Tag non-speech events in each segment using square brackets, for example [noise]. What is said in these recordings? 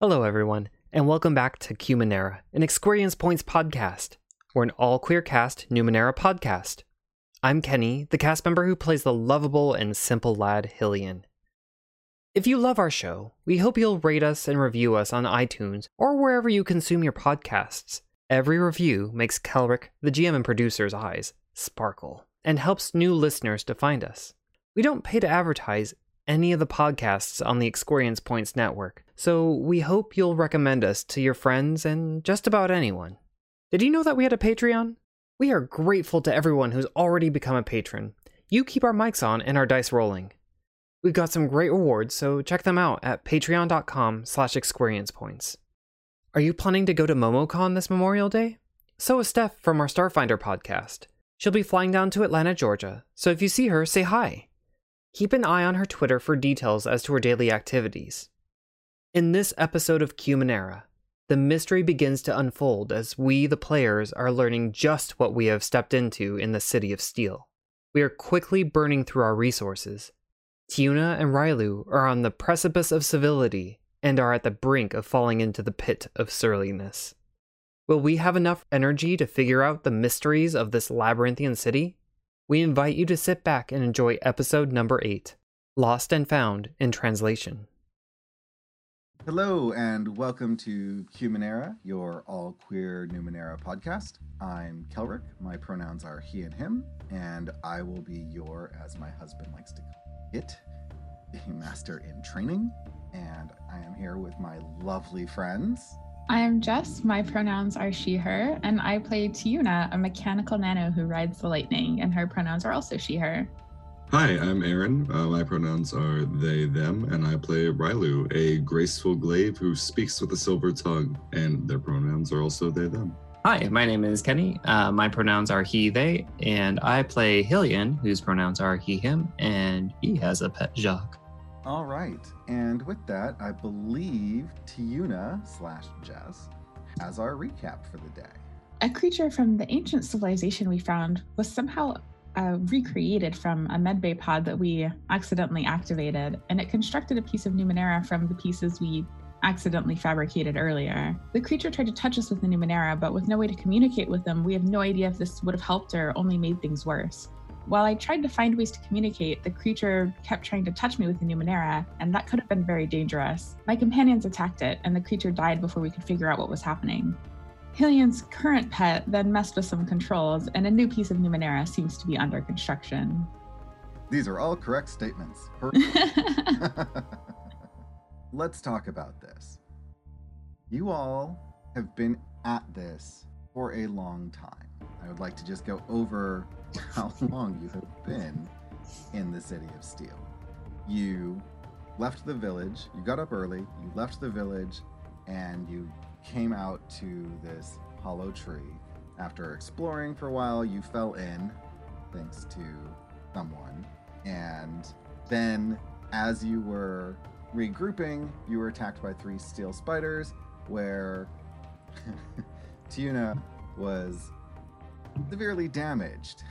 Hello, everyone, and welcome back to Cumanera, an Experience Points podcast. We're an all queer cast Numenera podcast. I'm Kenny, the cast member who plays the lovable and simple lad Hillian. If you love our show, we hope you'll rate us and review us on iTunes or wherever you consume your podcasts. Every review makes Kelrick, the GM and producer's eyes, sparkle and helps new listeners to find us. We don't pay to advertise any of the podcasts on the Experience Points network, so we hope you'll recommend us to your friends and just about anyone. Did you know that we had a Patreon? We are grateful to everyone who's already become a patron. You keep our mics on and our dice rolling. We've got some great rewards, so check them out at patreon.com slash experiencepoints. Are you planning to go to MomoCon this Memorial Day? So is Steph from our Starfinder podcast. She'll be flying down to Atlanta, Georgia, so if you see her, say hi. Keep an eye on her Twitter for details as to her daily activities. In this episode of Cumanera, the mystery begins to unfold as we, the players, are learning just what we have stepped into in the City of Steel. We are quickly burning through our resources. Tiuna and Rylu are on the precipice of civility and are at the brink of falling into the pit of surliness. Will we have enough energy to figure out the mysteries of this labyrinthian city? we invite you to sit back and enjoy episode number 8 Lost and Found in Translation. Hello, and welcome to Cumanera, your all queer Numenera podcast. I'm Kelrick. My pronouns are he and him, and I will be your, as my husband likes to call it, a master in training. And I am here with my lovely friends. I am Jess. My pronouns are she, her, and I play Tiuna, a mechanical nano who rides the lightning, and her pronouns are also she, her. Hi, I'm Aaron. Uh, my pronouns are they, them, and I play Rylu, a graceful glaive who speaks with a silver tongue, and their pronouns are also they, them. Hi, my name is Kenny. Uh, my pronouns are he, they, and I play Hillian, whose pronouns are he, him, and he has a pet Jacques. All right. And with that, I believe Tiuna slash Jess as our recap for the day. A creature from the ancient civilization we found was somehow uh, recreated from a medbay pod that we accidentally activated, and it constructed a piece of Numenera from the pieces we accidentally fabricated earlier. The creature tried to touch us with the Numenera, but with no way to communicate with them, we have no idea if this would have helped or only made things worse. While I tried to find ways to communicate, the creature kept trying to touch me with the Numenera, and that could have been very dangerous. My companions attacked it, and the creature died before we could figure out what was happening. Hillian's current pet then messed with some controls, and a new piece of Numenera seems to be under construction. These are all correct statements. [laughs] [laughs] Let's talk about this. You all have been at this for a long time. I would like to just go over [laughs] how long you have been in the city of Steel. You left the village, you got up early, you left the village, and you came out to this hollow tree. After exploring for a while, you fell in, thanks to someone. And then, as you were regrouping, you were attacked by three steel spiders, where [laughs] Tiuna was severely damaged.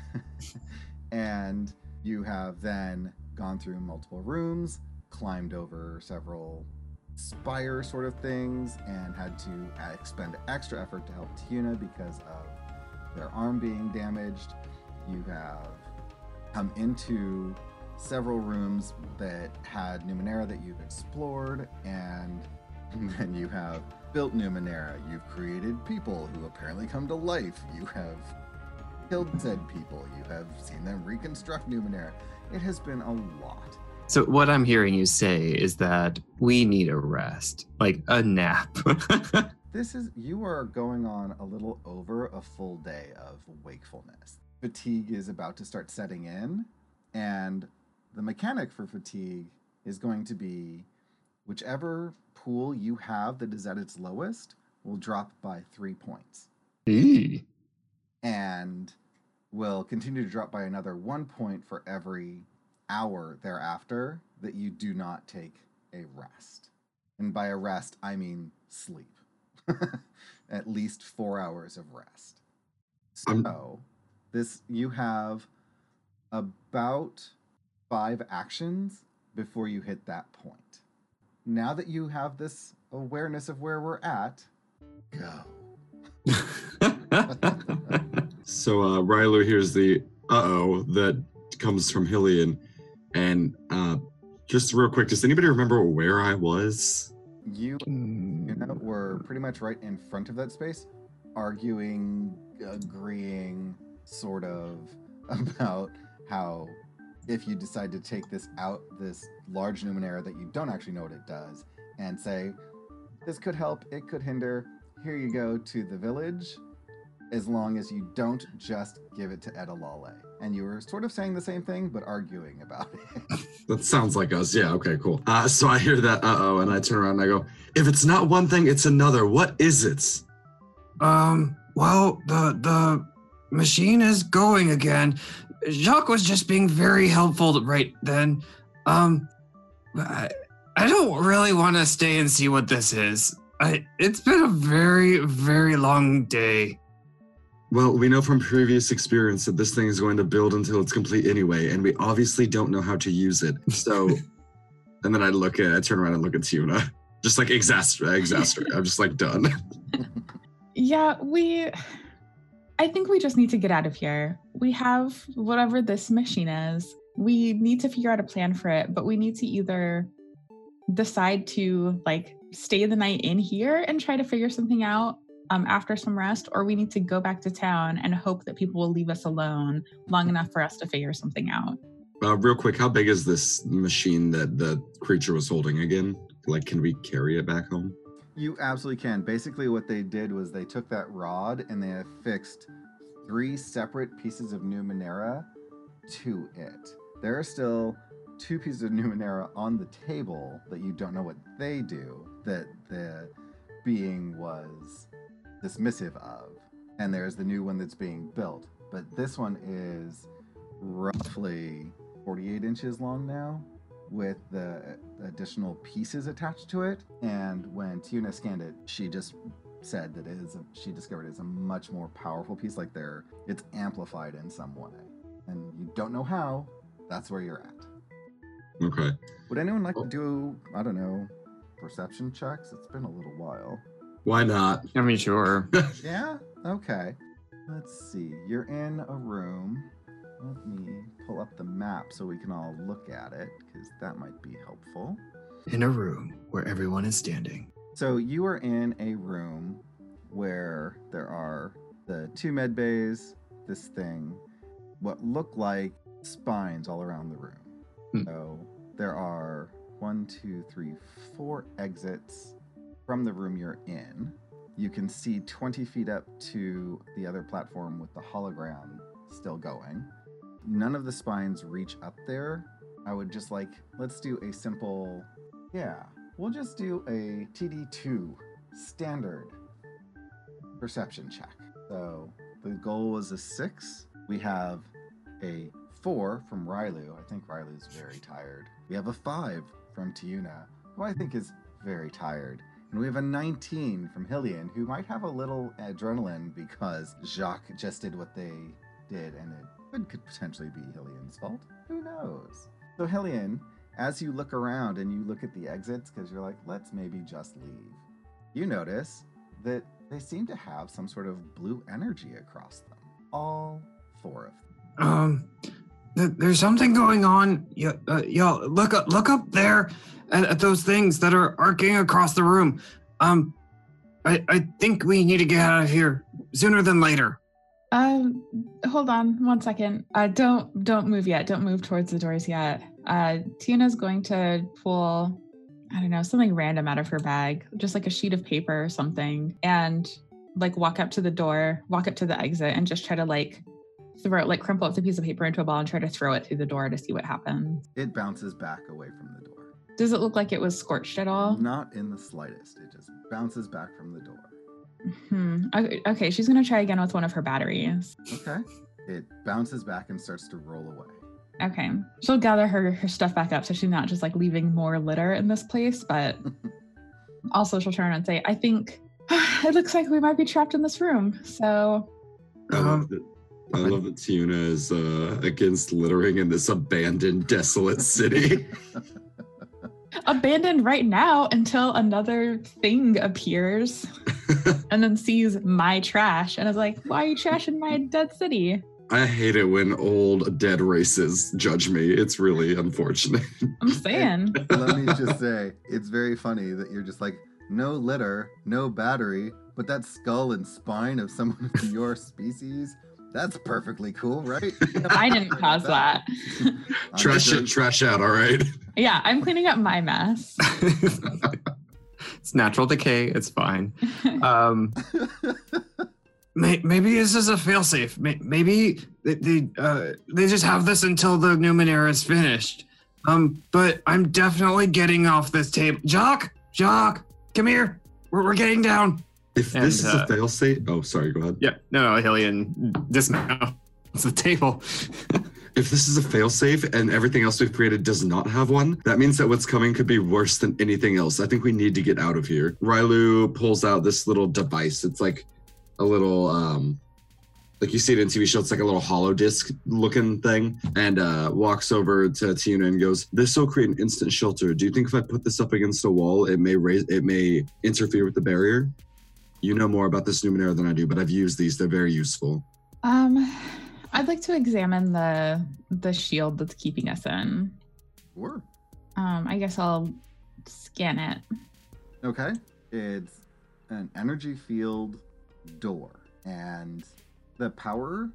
[laughs] and you have then gone through multiple rooms, climbed over several spire sort of things, and had to uh, expend extra effort to help Tiuna because of their arm being damaged. You have come into several rooms that had Numenera that you've explored, and [laughs] then you have built Numenera. You've created people who apparently come to life. You have killed said people. You have seen them reconstruct Numenera. It has been a lot. So what I'm hearing you say is that we need a rest, like a nap. [laughs] this is you are going on a little over a full day of wakefulness. Fatigue is about to start setting in, and the mechanic for fatigue is going to be whichever pool you have that is at its lowest will drop by three points. Eee and will continue to drop by another one point for every hour thereafter that you do not take a rest. And by a rest, I mean sleep. [laughs] At least four hours of rest. So, this you have about five actions before you hit that point. Now that you have this awareness of where we're at, go. [laughs] so uh Rylu hears the uh-oh that comes from Hillian. And uh just real quick, does anybody remember where I was? You, you were pretty much right in front of that space, arguing, agreeing, sort of, [laughs] about how if you decide to take this out, this large Numenera that you don't actually know what it does, and say, this could help, it could hinder, here you go to the village, as long as you don't just give it to Edalale. And you were sort of saying the same thing, but arguing about it. [laughs] That sounds like us. Yeah, okay, cool. Uh, so I hear that uh-oh, and I turn around and I go, if it's not one thing, it's another. What is it? Um, well, the the machine is going again. Jacques was just being very helpful right then. Um, I, I don't really want to stay and see what this is. I, it's been a very, very long day. Well, we know from previous experience that this thing is going to build until it's complete anyway, and we obviously don't know how to use it. So, [laughs] and then I look at, I turn around and look at Tuna, just like exasperate, exasperate. I'm just like done. [laughs] Yeah, we. I think we just need to get out of here. We have whatever this machine is. We need to figure out a plan for it, but we need to either decide to like stay the night in here and try to figure something out um, after some rest, or we need to go back to town and hope that people will leave us alone long enough for us to figure something out. Uh, real quick, how big is this machine that the creature was holding again? Like, can we carry it back home? You absolutely can. Basically, what they did was they took that rod and they affixed three separate pieces of Numenera to it. There are still two pieces of Numenera on the table that you don't know what they do, that the being was dismissive of. And there's the new one that's being built. But this one is roughly 48 inches long now with the additional pieces attached to it. And when Tuna scanned it, she just said that it is a, she discovered it's a much more powerful piece. Like there, it's amplified in some way, and you don't know how. That's where you're at. Okay. Would anyone like to do I don't know perception checks? It's been a little while. Why not? I mean, sure. [laughs] Yeah. Okay. Let's see. You're in a room. Let me pull up the map so we can all look at it because that might be helpful. In a room where everyone is standing. So you are in a room where there are the two med bays, this thing, what look like spines all around the room. Hmm. So there are one, two, three, four exits from the room you're in. You can see 20 feet up to the other platform with the hologram still going. None of the spines reach up there. I would just like, let's do a simple, yeah, we'll just do a TD2 standard perception check. So the goal was a six. We have a four from Rylu. I think Rylu's very tired. We have a five from Tiuna, who I think is very tired. And we have a 19 from Hillian, who might have a little adrenaline because Jacques just did what they did, and it could, potentially be Hillian's fault. Who knows? So, Hillian, as you look around and you look at the exits, because you're like, let's maybe just leave, you notice that they seem to have some sort of blue energy across them. All four of them. Um, there's something going on. Uh, yo, look up, look up there at, at those things that are arcing across the room. Um, I, I think we need to get out of here sooner than later. Um, hold on one second. Uh, don't don't move yet. Don't move towards the doors yet. Uh, Tiuna's going to pull, I don't know, something random out of her bag, just like a sheet of paper or something, and like walk up to the door, walk up to the exit, and just try to like throw like crumple up the piece of paper into a ball and try to throw it through the door to see what happens. It bounces back away from the door. Does it look like it was scorched at all? Not in the slightest. It just bounces back from the door. Hmm. Okay, okay, she's gonna try again with one of her batteries. Okay. It bounces back and starts to roll away. Okay. She'll gather her, her stuff back up so she's not just like leaving more litter in this place, but [laughs] also she'll turn and say, I think [sighs] it looks like we might be trapped in this room. So Um, that, I love that Tiuna is uh, against littering in this abandoned, desolate city. [laughs] abandoned right now until another thing appears [laughs] and then sees my trash and is like, why are you trashing my dead city? I hate it when old dead races judge me. It's really unfortunate. [laughs] I'm saying. Let me just say, it's very funny that you're just like, no litter, no battery, but that skull and spine of someone of your species, that's perfectly cool, right? [laughs] I didn't [laughs] cause that. I'm trash sure- it, trash out, all right? Yeah, I'm cleaning up my mess. [laughs] it's natural decay. It's fine. Um, May- Maybe this is a failsafe. May- Maybe they they, uh, they just have this until the Numenera is finished. Um, but I'm definitely getting off this table. Jock, Jock, come here. We're, we're getting down. If And, this is uh, a failsafe, oh, sorry, go ahead. yeah, no, no, Hillian, dismount. It's the table. [laughs] If this is a failsafe and everything else we've created does not have one, that means that what's coming could be worse than anything else. I think we need to get out of here. Rylu pulls out this little device. It's like a little, um, like you see it in TV shows, It's like a little hollow disc looking thing, and uh, walks over to Tiuna and goes, "This will create an instant shelter. Do you think if I put this up against a wall, it may raise, it may interfere with the barrier?" You know more about this Numenera than I do, but I've used these. They're very useful. Um, I'd like to examine the the shield that's keeping us in. Sure. Um, I guess I'll scan it. Okay. It's an energy field door. And the power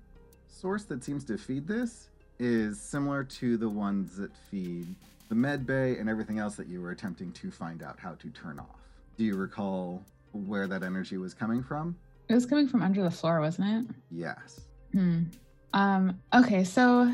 source that seems to feed this is similar to the ones that feed the med bay and everything else that you were attempting to find out how to turn off. Do you recall where that energy was coming from? It was coming from under the floor, wasn't it? Yes. Hmm. Um, okay, so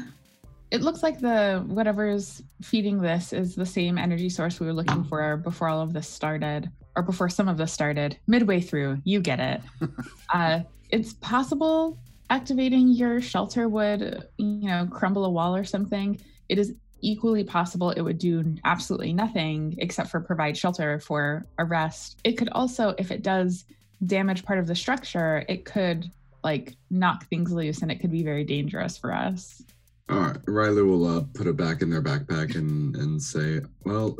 it looks like the whatever's feeding this is the same energy source we were looking for before all of this started, or before some of this started. Midway through, you get it. [laughs] uh, it's possible activating your shelter would, you know, crumble a wall or something. It is equally possible it would do absolutely nothing except for provide shelter for a rest. It could also, if it does damage part of the structure, it could like knock things loose and it could be very dangerous for us. All right, Riley will uh, put it back in their backpack and and say, "Well,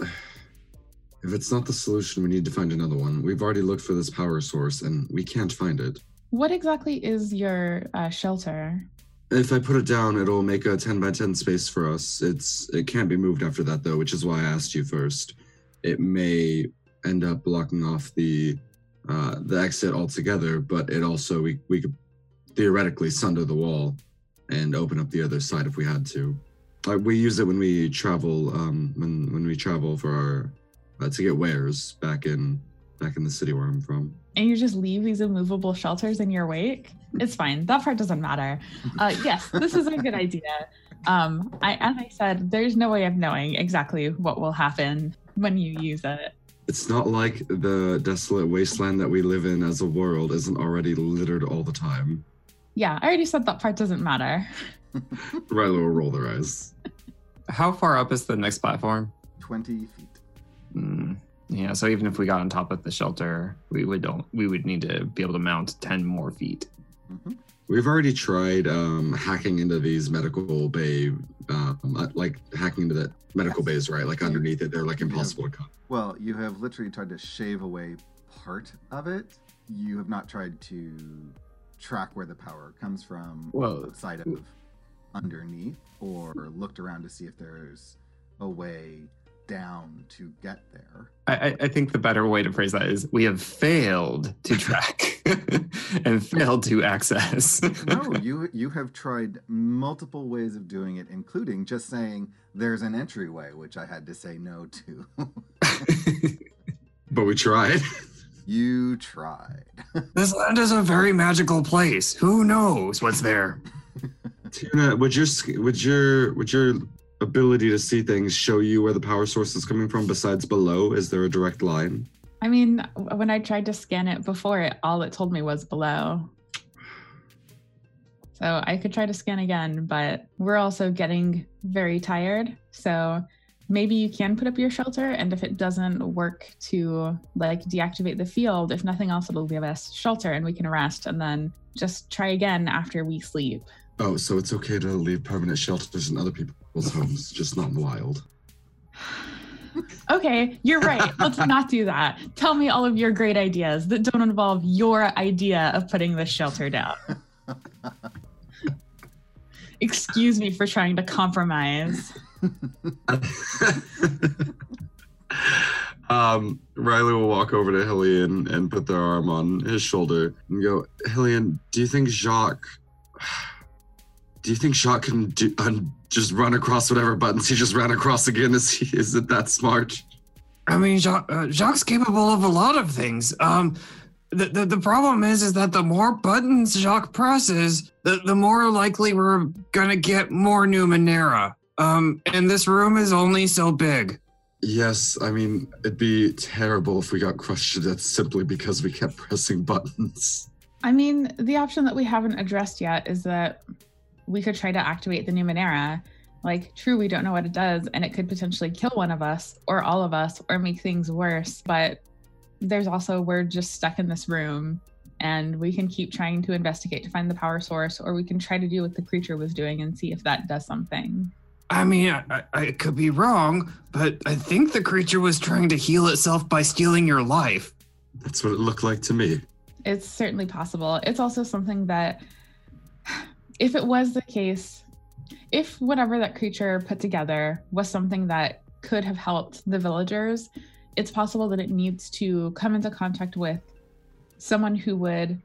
if it's not the solution, we need to find another one. We've already looked for this power source and we can't find it. What exactly is your uh, shelter? If I put it down, it'll make a ten by ten space for us. It's it can't be moved after that though, which is why I asked you first. It may end up blocking off the uh, the exit altogether, but it also we we could theoretically sunder the wall and open up the other side if we had to. Like we use it when we travel, um, when when we travel for our uh, to get wares back in back in the city where I'm from. And you just leave these immovable shelters in your wake? [laughs] It's fine. That part doesn't matter. Uh, yes, this is a good idea. Um, I, as I said, there's no way of knowing exactly what will happen when you use it. It's not like the desolate wasteland that we live in as a world isn't already littered all the time. Yeah, I already said that part doesn't matter. [laughs] Rylu will roll their eyes. How far up is the next platform? 20 feet. Hmm. Yeah, so even if we got on top of the shelter, we would don't we would need to be able to mount ten more feet. hmm We've already tried um, hacking into these medical bay, um, uh, like hacking into the medical bays, right? Like underneath it, they're like impossible to cut. Well, you have literally tried to shave away part of it. You have not tried to track where the power comes from Well, outside of underneath or looked around to see if there's a way down to get there. I, I- I think the better way to phrase that is we have failed to [laughs] track [laughs] and failed to access. no, you you have tried multiple ways of doing it, including just saying there's an entryway, which I had to say no to. [laughs] But we tried. you tried. This land is a very magical place. Who knows what's there? Tuna, would your would your would your ability to see things show you where the power source is coming from? Besides below, is there a direct line? I mean, when I tried to scan it before, it all it told me was below. So I could try to scan again, but we're also getting very tired. So maybe you can put up your shelter, and if it doesn't work to like deactivate the field, if nothing else, it'll give us shelter and we can rest, and then just try again after we sleep. Oh, so it's okay to leave permanent shelters in other people's homes, just not in the wild. [sighs] Okay, you're right. Let's not do that. Tell me all of your great ideas that don't involve your idea of putting this shelter down. [laughs] Excuse me for trying to compromise. [laughs] um, Riley will walk over to Hillian and put their arm on his shoulder and go, Hillian, do you think Jacques [sighs] do you think Jacques can do, un, just run across whatever buttons he just ran across again? Is he is it that smart? I mean, Jacques, uh, Jacques capable of a lot of things. Um, the, the, the problem is is that the more buttons Jacques presses, the, the more likely we're gonna get more Numenera. Um, and this room is only so big. Yes, I mean it'd be terrible if we got crushed to death simply because we kept pressing buttons. I mean, the option that we haven't addressed yet is that we could try to activate the Numenera. Like, true, we don't know what it does, and it could potentially kill one of us or all of us or make things worse. But there's also, we're just stuck in this room and we can keep trying to investigate to find the power source, or we can try to do what the creature was doing and see if that does something. I mean, I, I could be wrong, but I think the creature was trying to heal itself by stealing your life. That's what it looked like to me. It's certainly possible. It's also something that, if it was the case, if whatever that creature put together was something that could have helped the villagers, it's possible that it needs to come into contact with someone who would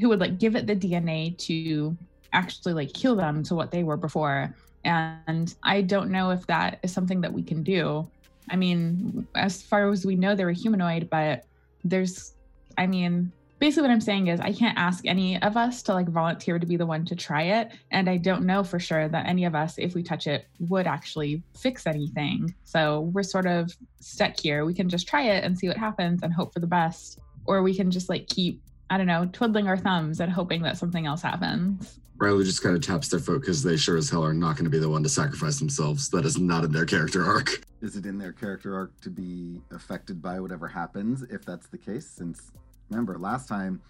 who would like give it the DNA to actually like heal them to what they were before. And I don't know if that is something that we can do. I mean, as far as we know, they're a humanoid, but there's, I mean, basically what I'm saying is I can't ask any of us to like volunteer to be the one to try it. And I don't know for sure that any of us, if we touch it, would actually fix anything. So we're sort of stuck here. We can just try it and see what happens and hope for the best. Or we can just like keep, I don't know, twiddling our thumbs and hoping that something else happens. Riley just kind of taps their foot because they sure as hell are not going to be the one to sacrifice themselves. That is not in their character arc. Is it in their character arc to be affected by whatever happens if that's the case? Since remember last time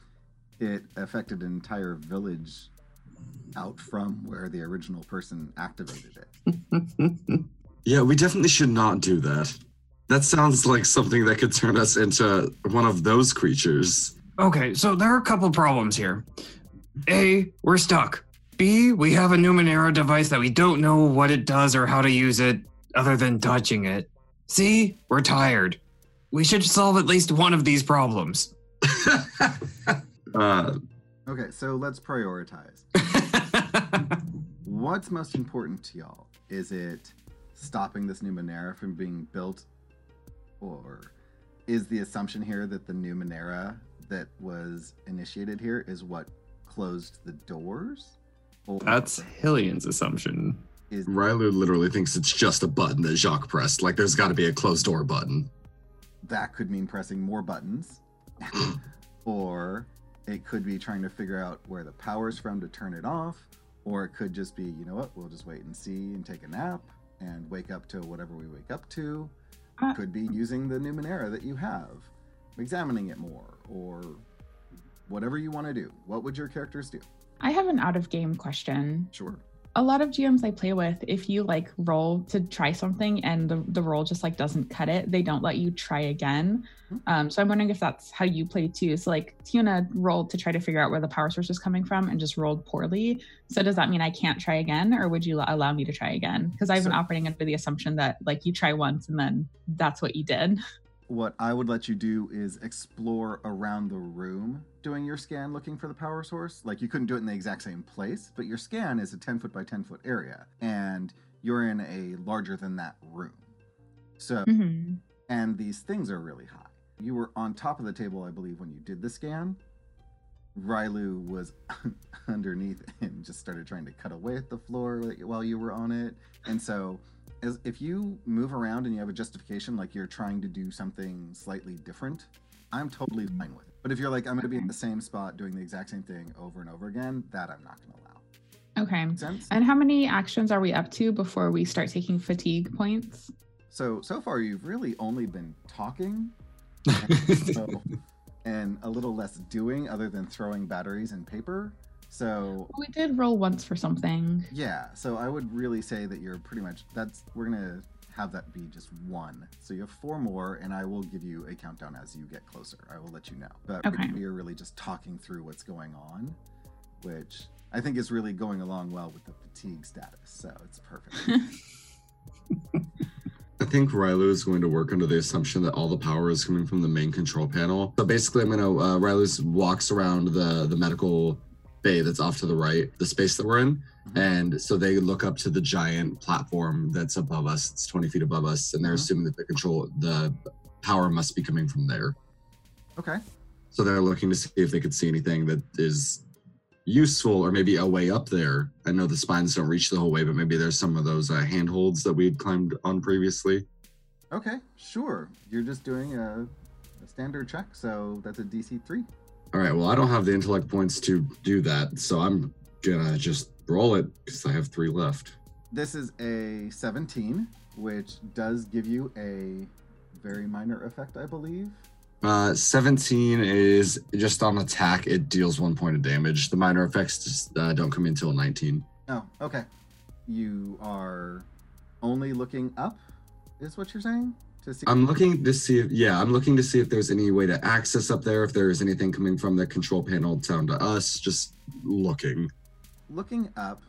it affected an entire village out from where the original person activated it. [laughs] Yeah, we definitely should not do that. That sounds like something that could turn us into one of those creatures. Okay, so there are a couple problems here. A, we're stuck. B, we have a Numenera device that we don't know what it does or how to use it other than touching it. C, we're tired. We should solve at least one of these problems. [laughs] uh, Okay, so let's prioritize. [laughs] What's most important to y'all? Is it stopping this Numenera from being built? Or is the assumption here that the Numenera that was initiated here is what closed the doors? Or That's Hillian's assumption. is Riley literally thinks it's just a button that Jacques pressed. Like there's got to be a closed door button. that could mean pressing more buttons. [clears throat] or it could be trying to figure out where the power's from to turn it off. Or it could just be, you know what, we'll just wait and see and take a nap and wake up to whatever we wake up to. Uh, could be using the Numenera that you have, examining it more, or whatever you want to do. What would your characters do? I have an out of game question. Sure. A lot of GMs I play with, if you like roll to try something and the, the roll just like doesn't cut it, they don't let you try again. Hmm. Um, so I'm wondering if that's how you play too. So like Tiuna rolled to try to figure out where the power source was coming from and just rolled poorly. So does that mean I can't try again, or would you allow me to try again? Because I've been operating under the assumption that like you try once and then that's what you did. [laughs] What I would let you do is explore around the room doing your scan looking for the power source. Like you couldn't do it in the exact same place, but your scan is a 10 foot by 10 foot area and you're in a larger than that room. So, hmm and these things are really high. You were on top of the table, I believe, when you did the scan. Rylu was [laughs] underneath and just started trying to cut away at the floor while you were on it. And so, as, if you move around and you have a justification, like you're trying to do something slightly different, I'm totally fine with it. But if you're like, I'm going to be in the same spot doing the exact same thing over and over again, that I'm not going to allow. Okay. And how many actions are we up to before we start taking fatigue points? So so far you've really only been talking [laughs] so, and a little less doing other than throwing batteries and paper. So We did roll once for something. yeah, so I would really say that you're pretty much that's we're gonna have that be just one. So you have four more, and I will give you a countdown as you get closer. I will let you know. But Okay. we are really just talking through what's going on, which I think is really going along well with the fatigue status. So it's perfect. [laughs] I think Rylu is going to work under the assumption that all the power is coming from the main control panel. So basically, I'm gonna uh, Rylu walks around the the medical bay that's off to the right, the space that we're in, Mhm. and so they look up to the giant platform that's above us. It's 20 feet above us, and they're Mhm. assuming that the control, the power must be coming from there. okay. So they're looking to see if they could see anything that is useful or maybe a way up there. I know the spines don't reach the whole way, but maybe there's some of those uh, handholds that we had climbed on previously. Okay, sure. You're just doing a, a standard check, so that's a DC three. All right. Well, I don't have the intellect points to do that, so I'm gonna just roll it because I have three left. This is a 17, which does give you a very minor effect, I believe. Uh, 17 is just on attack. It deals one point of damage. The minor effects just uh, don't come in until 19. Oh, okay. You are only looking up, is what you're saying? To see. I'm looking to see if, yeah, I'm looking to see if there's any way to access up there, if there is anything coming from the control panel down to us. Just looking. looking up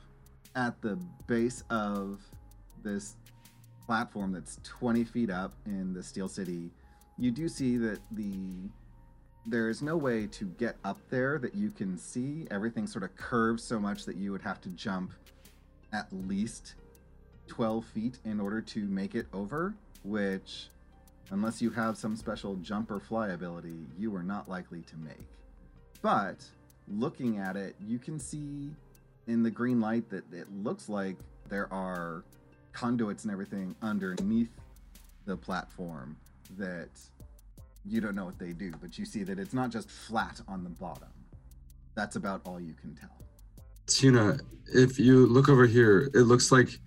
at the base of this platform that's 20 feet up in the Steel City, you do see that the there is no way to get up there that you can see. Everything sort of curves so much that you would have to jump at least 12 feet in order to make it over, which, unless you have some special jump or fly ability, you are not likely to make. But looking at it, you can see in the green light that it looks like there are conduits and everything underneath the platform that you don't know what they do, but you see that it's not just flat on the bottom. That's about all you can tell. Tuna, if you look over here, it looks like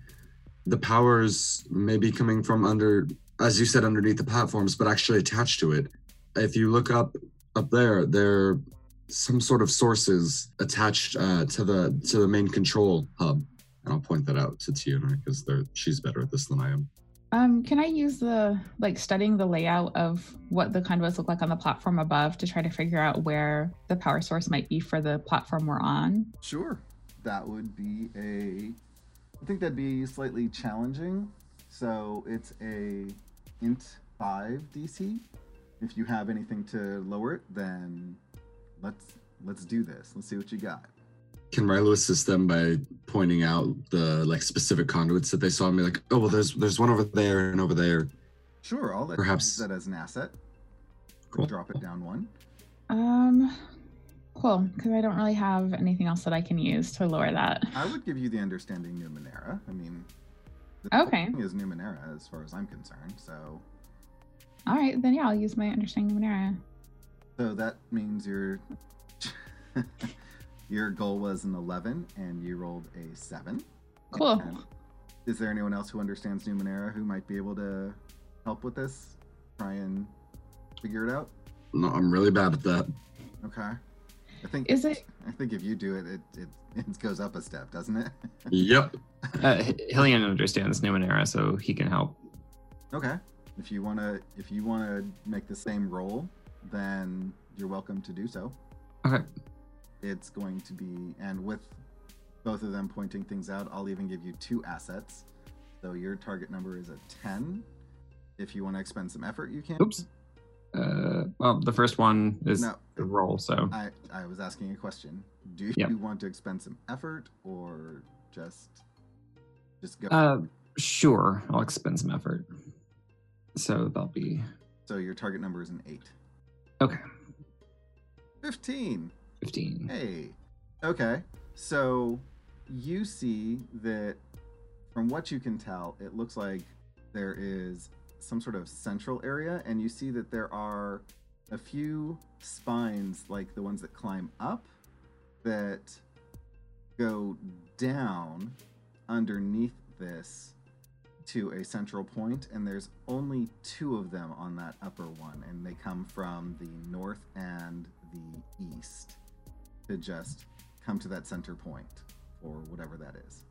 the powers may be coming from under, as you said, underneath the platforms, but actually attached to it. If you look up up there, there are some sort of sources attached uh, to the to the main control hub. And I'll point that out to Tuna because she's better at this than I am. Um, can I use the like studying the layout of what the conduits look like on the platform above to try to figure out where the power source might be for the platform we're on? Sure. That would be a I think that'd be slightly challenging. So it's a int 5 DC. If you have anything to lower it, then let's let's do this. Let's see what you got. Can Rylu assist them by pointing out the like specific conduits that they saw and be like, oh well, there's there's one over there and over there. Sure, I'll let Perhaps- you use that as an asset. Cool. Drop it down one. Um, cool, because I don't really have anything else that I can use to lower that. I would give you the understanding Numenera. I mean, the Okay. thing is Numenera as far as I'm concerned. So, All right, then yeah, I'll use my understanding Numenera. so that means your [laughs] your goal was an 11 and you rolled a 7. Cool. And is there anyone else who understands Numenera who might be able to help with this? Try and figure it out? No, I'm really bad at that. Okay. I think Is it- I think if you do it, it it, it goes up a step, doesn't it? [laughs] Yep. Uh, Hillian understands Numenera, so he can help. okay. If you wanna if you wanna make the same roll, then you're welcome to do so. Okay. It's going to be and with both of them pointing things out, I'll even give you two assets. So your target number is a 10. If you want to expend some effort, you can. Oops. Uh, well, the first one is No. the roll, so I, I was asking a question. Do Yep. you want to expend some effort or just just go? uh, sure, I'll expend some effort. So that'll be so your target number is an 8. okay. 15. Fifteen. Hey. Okay. So you see that from what you can tell, it looks like there is some sort of central area, and you see that there are a few spines like the ones that climb up that go down underneath this to a central point, and there's only two of them on that upper one, and they come from the north and the east to just come to that center point or whatever that is.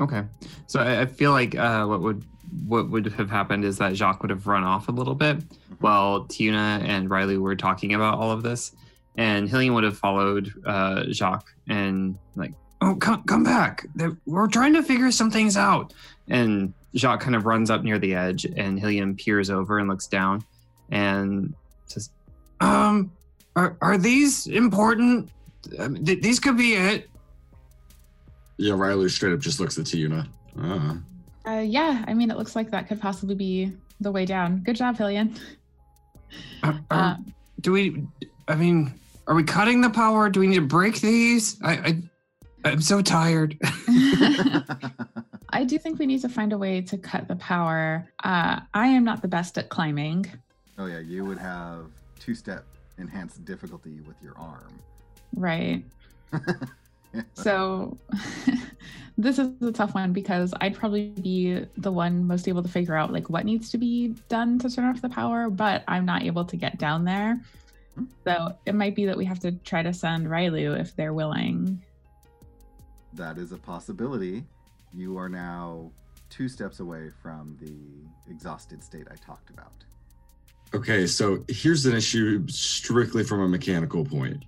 Okay, so I, I feel like uh, what would what would have happened is that Jacques would have run off a little bit while Tiuna and Riley were talking about all of this, and Hillian would have followed uh, Jacques and like, Oh, come come back. There- We're trying to figure some things out. and Jacques kind of runs up near the edge, and Hillian peers over and looks down, and says, Um, are are these important? Um, th- these could be it. Yeah, Riley straight up just looks at Tiuna. Ah. Uh, yeah, I mean, it looks like that could possibly be the way down. Good job, Hillian. Are- Uh, are- do we? I mean, are we cutting the power? Do we need to break these? I, I I'm so tired. [laughs] I do think we need to find a way to cut the power. Uh, I am not the best at climbing. oh yeah, you would have two-step enhanced difficulty with your arm. Right. [laughs] So [laughs] this is a tough one because I'd probably be the one most able to figure out like what needs to be done to turn off the power, but I'm not able to get down there. So it might be that we have to try to send Rylu if they're willing. that is a possibility. You are now two steps away from the exhausted state I talked about. Okay, so here's an issue strictly from a mechanical point.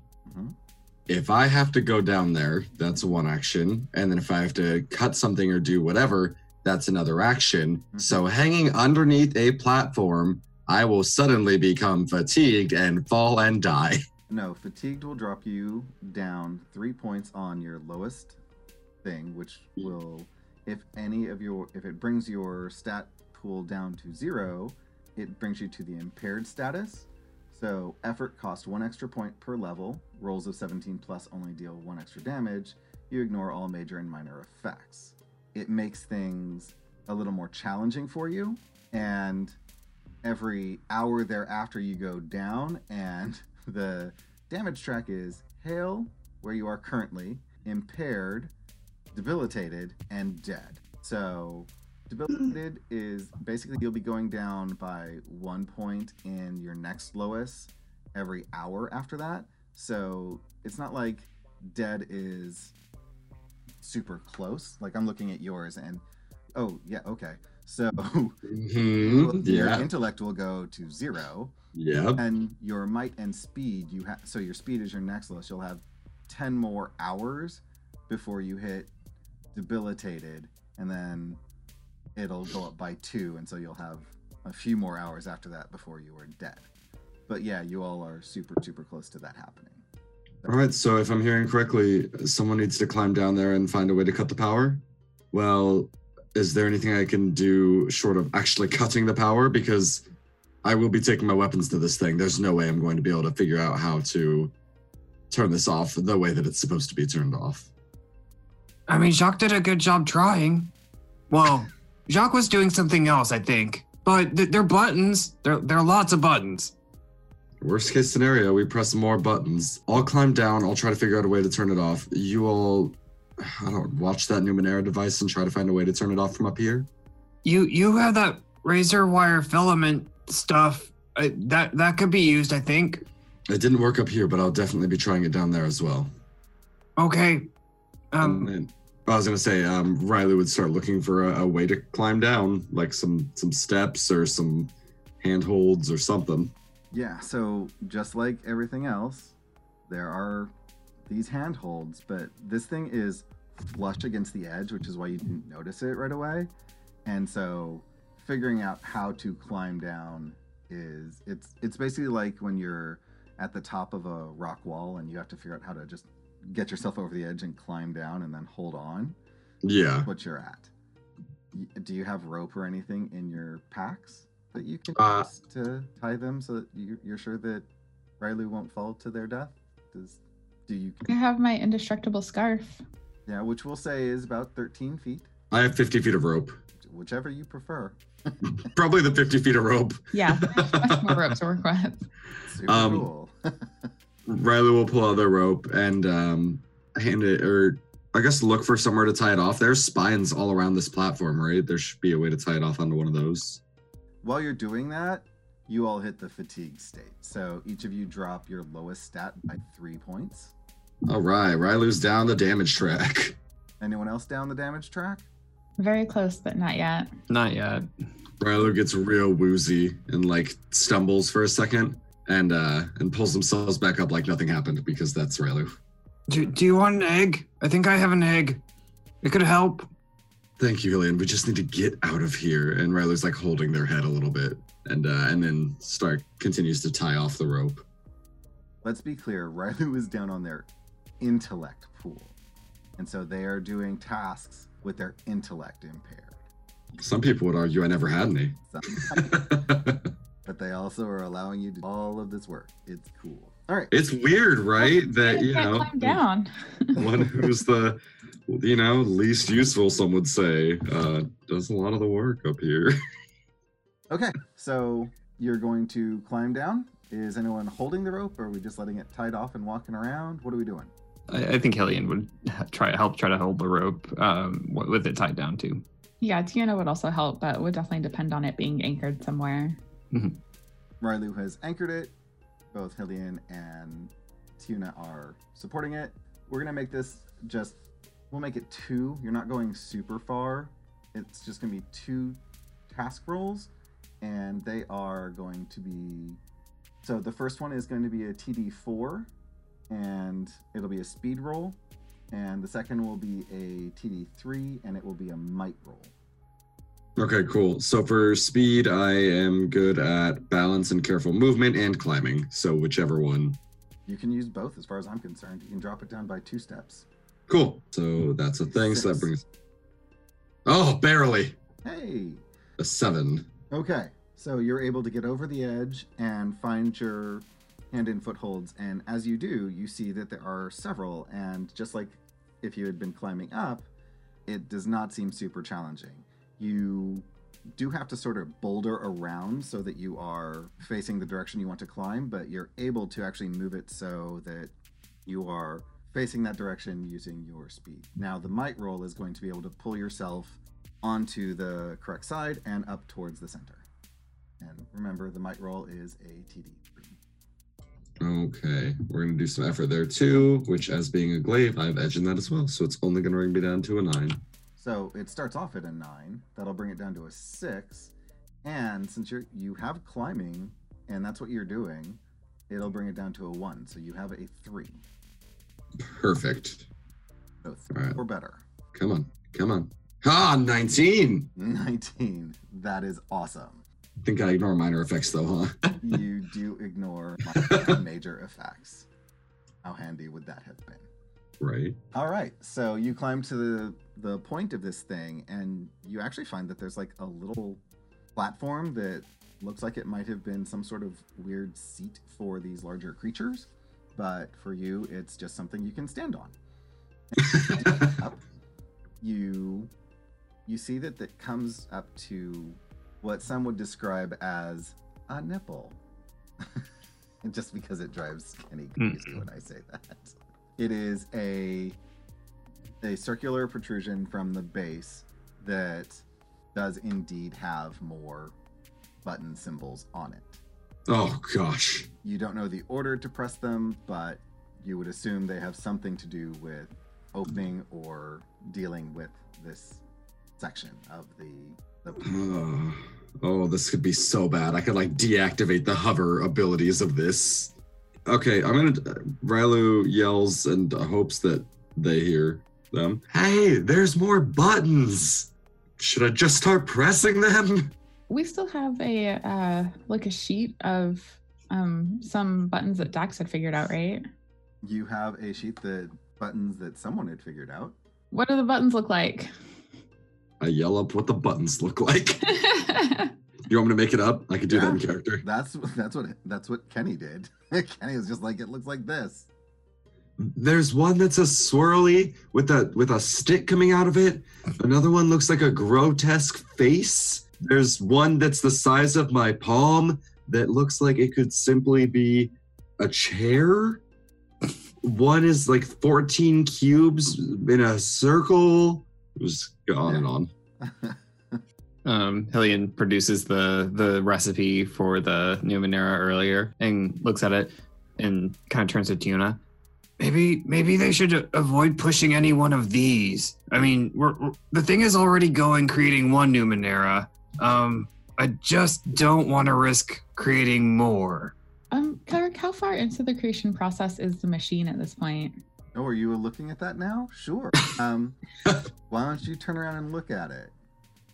If I have to go down there, that's one action. And then if I have to cut something or do whatever, that's another action. Mhm. So hanging underneath a platform, I will suddenly become fatigued and fall and die. [laughs] No, fatigued will drop you down three points on your lowest thing, which will, if any of your, if it brings your stat pool down to zero, it brings you to the impaired status. So effort costs one extra point per level. Rolls of 17 plus only deal one extra damage. You ignore all major and minor effects. It makes things a little more challenging for you, and every hour thereafter you go down and [laughs] the damage track is hale where you are currently impaired debilitated and dead so debilitated is basically you'll be going down by one point in your next lowest every hour after that. So it's not like dead is super close. Like i'm looking at yours and oh yeah okay. So [laughs] Mhm, your Yeah. intellect will go to zero. Yeah. and your might and speed you have so your speed is your next lowest you'll have 10 more hours before you hit debilitated and then it'll go up by two and so you'll have a few more hours after that before you are dead but yeah you all are super super close to that happening All right, so if I'm hearing correctly, someone needs to climb down there and find a way to cut the power. Well, is there anything I can do short of actually cutting the power? Because I will be taking my weapons to this thing. There's no way I'm going to be able to figure out how to turn this off the way that it's supposed to be turned off. I mean, Jacques did a good job trying. [laughs] Well, Jacques was doing something else, I think. But th- they're buttons. There, there are lots of buttons. Worst case scenario, we press more buttons. I'll climb down. I'll try to figure out a way to turn it off. You all, I don't watch that Numenera device and try to find a way to turn it off from up here. You, you have that razor wire filament stuff. Uh, that, that could be used, I think. It didn't work up here, but I'll definitely be trying it down there as well. Okay. And Um, then- I was gonna say, um, Riley would start looking for a, a way to climb down, like some some steps or some handholds or something. yeah so just like everything else there are these handholds but this thing is flush against the edge which is why you didn't notice it right away and so figuring out how to climb down is it's it's basically like when you're at the top of a rock wall and you have to figure out how to just get yourself over the edge and climb down and then hold on Yeah. what you're at do you have rope or anything in your packs that you can Uh, use to tie them so that you- you're sure that riley won't fall to their death does do you I have my indestructible scarf. yeah which we'll say is about 13 feet I have 50 feet of rope. whichever you prefer [laughs] Probably the 50 feet of rope. Yeah, [laughs] much more rope to work with. super Um, cool [laughs] Riley will pull out the rope and um, hand it, or I guess look for somewhere to tie it off. There's spines all around this platform, right? There should be a way to tie it off onto one of those. while you're doing that you all hit the fatigue state so each of you drop your lowest stat by three points All right, Riley's down the damage track. [laughs] anyone else down the damage track Very close, but not yet. Not yet. Rylu gets real woozy and like stumbles for a second and uh and pulls themselves back up like nothing happened because that's Rylu. Do, do you want an egg? I think I have an egg. It could help. Thank you, Hillian. We just need to get out of here. And Ryler's like holding their head a little bit. And uh and then Stark continues to tie off the rope. Let's be clear, Rylu is down on their intellect pool. And so they are doing tasks with their intellect impaired. Some people would argue I never had any. [laughs] Some- but they also are allowing you to do all of this work. It's cool. All right. it's weird, right? That you can't know climb down. [laughs] one who's the you know least useful some would say uh does a lot of the work up here [laughs] Okay. So you're going to climb down. Is anyone holding the rope or are we just letting it tied off and walking around? What are we doing? I, I think Hillian would try help try to hold the rope um, with it tied down too. Yeah, Tiuna would also help, but would definitely depend on it being anchored somewhere. Mm-hmm. Rylu has anchored it. Both Hillian and Tiuna are supporting it. We're gonna make this just we'll make it two. You're not going super far. It's just gonna be two task rolls, and they are going to be so the first one is going to be a TD4, and it'll be a speed roll, and the second will be a TD3, and it will be a might roll. Okay cool so for speed i am good at balance and careful movement and climbing so whichever one You can use both as far as I'm concerned. You can drop it down by two steps. cool so that's a thing so that Six. brings oh barely Hey, a seven Okay, so you're able to get over the edge and find your hand in footholds. And as you do, you see that there are several. And just like if you had been climbing up, it does not seem super challenging. You do have to sort of boulder around so that you are facing the direction you want to climb, but you're able to actually move it so that you are facing that direction using your speed. Now, the might roll is going to be able to pull yourself onto the correct side and up towards the center. And remember, the might roll is a TD. okay we're gonna do some effort there too which as being a glaive i have edge in that as well so it's only gonna bring me down to a nine So it starts off at a nine. That'll bring it down to a six. And since you're you have climbing, and that's what you're doing, it'll bring it down to a one. So you have a three. perfect So three Alright. or better. come on come on ah 19 19. That is awesome. I think i ignore minor effects though huh [laughs] You do ignore [laughs] major effects. How handy would that have been? Right All right, so you climb to the the point of this thing, and you actually find that there's like a little platform that looks like it might have been some sort of weird seat for these larger creatures, but for you, it's just something you can stand on. [laughs] up, you you see that that comes up to what some would describe as a nipple. [laughs] Just because it drives Kenny hmm. crazy when I say that. It is a a circular protrusion from the base that does indeed have more button symbols on it. oh gosh You don't know the order to press them, but you would assume they have something to do with opening or dealing with this section of the the Oh, [sighs] oh, this could be so bad. I could like deactivate the hover abilities of this. Okay, I'm gonna. Rylu yells and hopes that they hear them. Hey, there's more buttons. Should I just start pressing them? We still have a uh, like a sheet of um, some buttons that Dax had figured out, right? You have a sheet that buttons that someone had figured out. What do the buttons look like? I yell up what the buttons look like. [laughs] You want me to make it up? I could do that in character. That's that's what that's what Kenny did. [laughs] Kenny was just like, it looks like this. There's one that's a swirly with a with a stick coming out of it. Another one looks like a grotesque face. There's one that's the size of my palm that looks like it could simply be a chair. One is like 14 cubes in a circle. It was on and on. [laughs] Um, Hillian produces the the recipe for the Numenera earlier and looks at it and kind of turns to Tiuna. maybe maybe they should avoid pushing any one of these. I mean, we're, we're- the thing is already going creating one Numenera. Um, I just don't want to risk creating more. Um, Carrick, how far into the creation process is the machine at this point? Oh, are you looking at that now? Sure. [laughs] Um, why don't you turn around and look at it?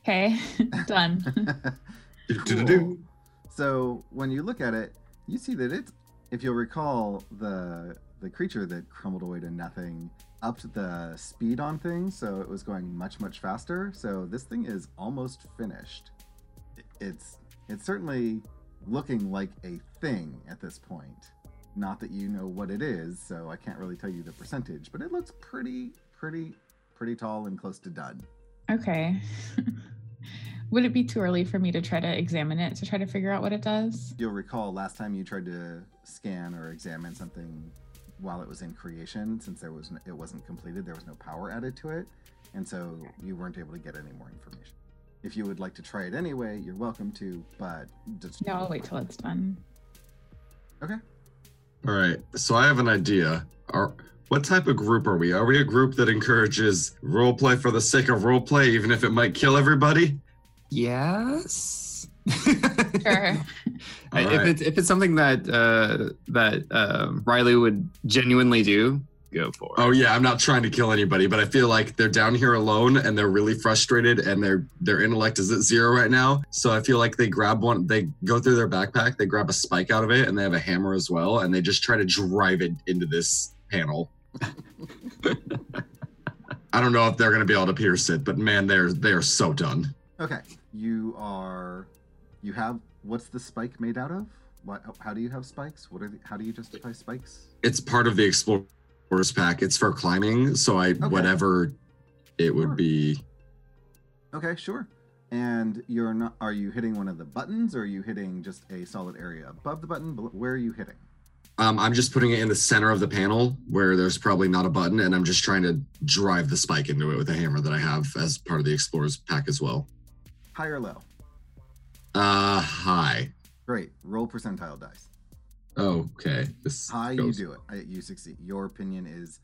Okay, [laughs] done. [laughs] Do-do-do-do. So when you look at it, you see that it's. If you'll recall, the the creature that crumbled away to nothing upped the speed on things, so it was going much much faster. So this thing is almost finished. It's it's certainly looking like a thing at this point. Not that you know what it is, so I can't really tell you the percentage, but it looks pretty pretty pretty tall and close to done. Okay. [laughs] Would it be too early for me to try to examine it to try to figure out what it does? You'll recall last time you tried to scan or examine something while it was in creation, since there was it wasn't completed, there was no power added to it, and so you weren't able to get any more information. If you would like to try it anyway, you're welcome to, but just No, I'll wait till it's done. Okay. All right. So I have an idea. Are what type of group are we? Are we a group that encourages roleplay for the sake of roleplay, even if it might kill everybody? Yes. [laughs] Sure. I- If it's if it's something that uh, that um, Rylu would genuinely do, go for it. Oh yeah, I'm not trying to kill anybody, but I feel like they're down here alone and they're really frustrated and their their intellect is at zero right now. So I feel like they grab one, they go through their backpack, they grab a spike out of it, and they have a hammer as well, and they just try to drive it into this panel. I don't know if they're gonna be able to pierce it, but man, they're they are so done. Okay. You are you have what's the spike made out of? What how do you have spikes? What are the, how do you justify spikes? It's part of the explorers pack. It's for climbing, so I whatever it would Sure. be. Okay, sure. And you're not are you hitting one of the buttons or are you hitting just a solid area above the button? Where are you hitting? Um, I'm just putting it in the center of the panel where there's probably not a button, and I'm just trying to drive the spike into it with a hammer that I have as part of the explorers pack as well. High or low? Uh, high. Great. Roll percentile dice. Okay, this High, goes- you do it. I, you succeed. Your opinion is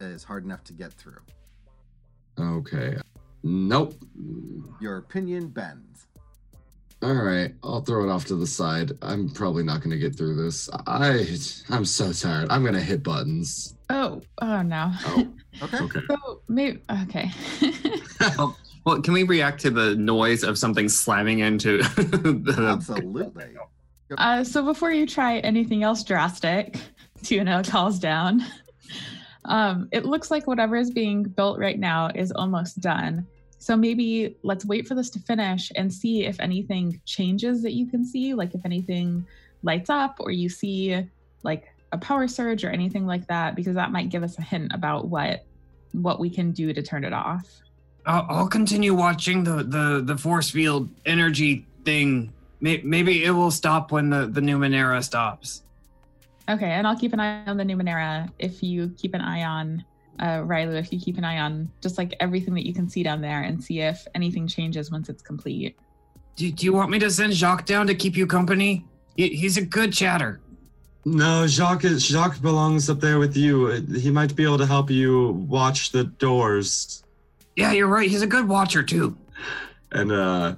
is hard enough to get through. Okay, nope. Your opinion bends. All right, I'll throw it off to the side. I'm probably not going to get through this. I I'm so tired. I'm going to hit buttons. Oh, oh no. Oh, [laughs] Okay. okay. So maybe okay. [laughs] [laughs] Well, can we react to the noise of something slamming into the Absolutely. uh, so before you try anything else drastic, Tiuna calls down. Um, it looks like whatever is being built right now is almost done. So maybe let's wait for this to finish and see if anything changes that you can see, like if anything lights up or you see like a power surge or anything like that, because that might give us a hint about what what we can do to turn it off. I'll, I'll continue watching the, the, the force field energy thing. Maybe it will stop when the, the Numenera stops. Okay, and I'll keep an eye on the Numenera if you keep an eye on uh, Rylu, if you keep an eye on just like everything that you can see down there and see if anything changes once it's complete. Do, do you want me to send Jacques down to keep you company? He, he's a good chatter. No, Jacques is, Jacques belongs up there with you. He might be able to help you watch the doors. Yeah, you're right. He's a good watcher too. And uh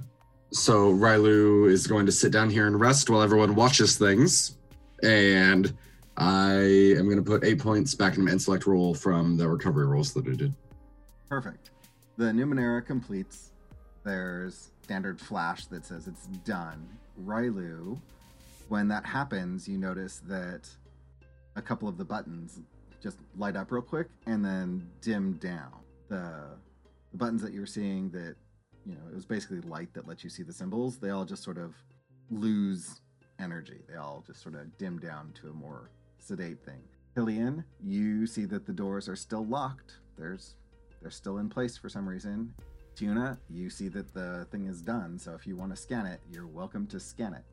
so Rylu is going to sit down here and rest while everyone watches things. And I am going to put eight points back in my intellect roll from the recovery rolls that I did. Perfect. The Numenera completes. There's standard flash that says it's done. Rylu, when that happens, you notice that a couple of the buttons just light up real quick and then dim down. The the buttons that you're seeing that you know, it was basically light that lets you see the symbols, they all just sort of lose energy. They all just sort of dim down to a more sedate thing. Hillian, you see that the doors are still locked. There's they're still in place for some reason. Tiuna, you see that the thing is done, so if you want to scan it, you're welcome to scan it.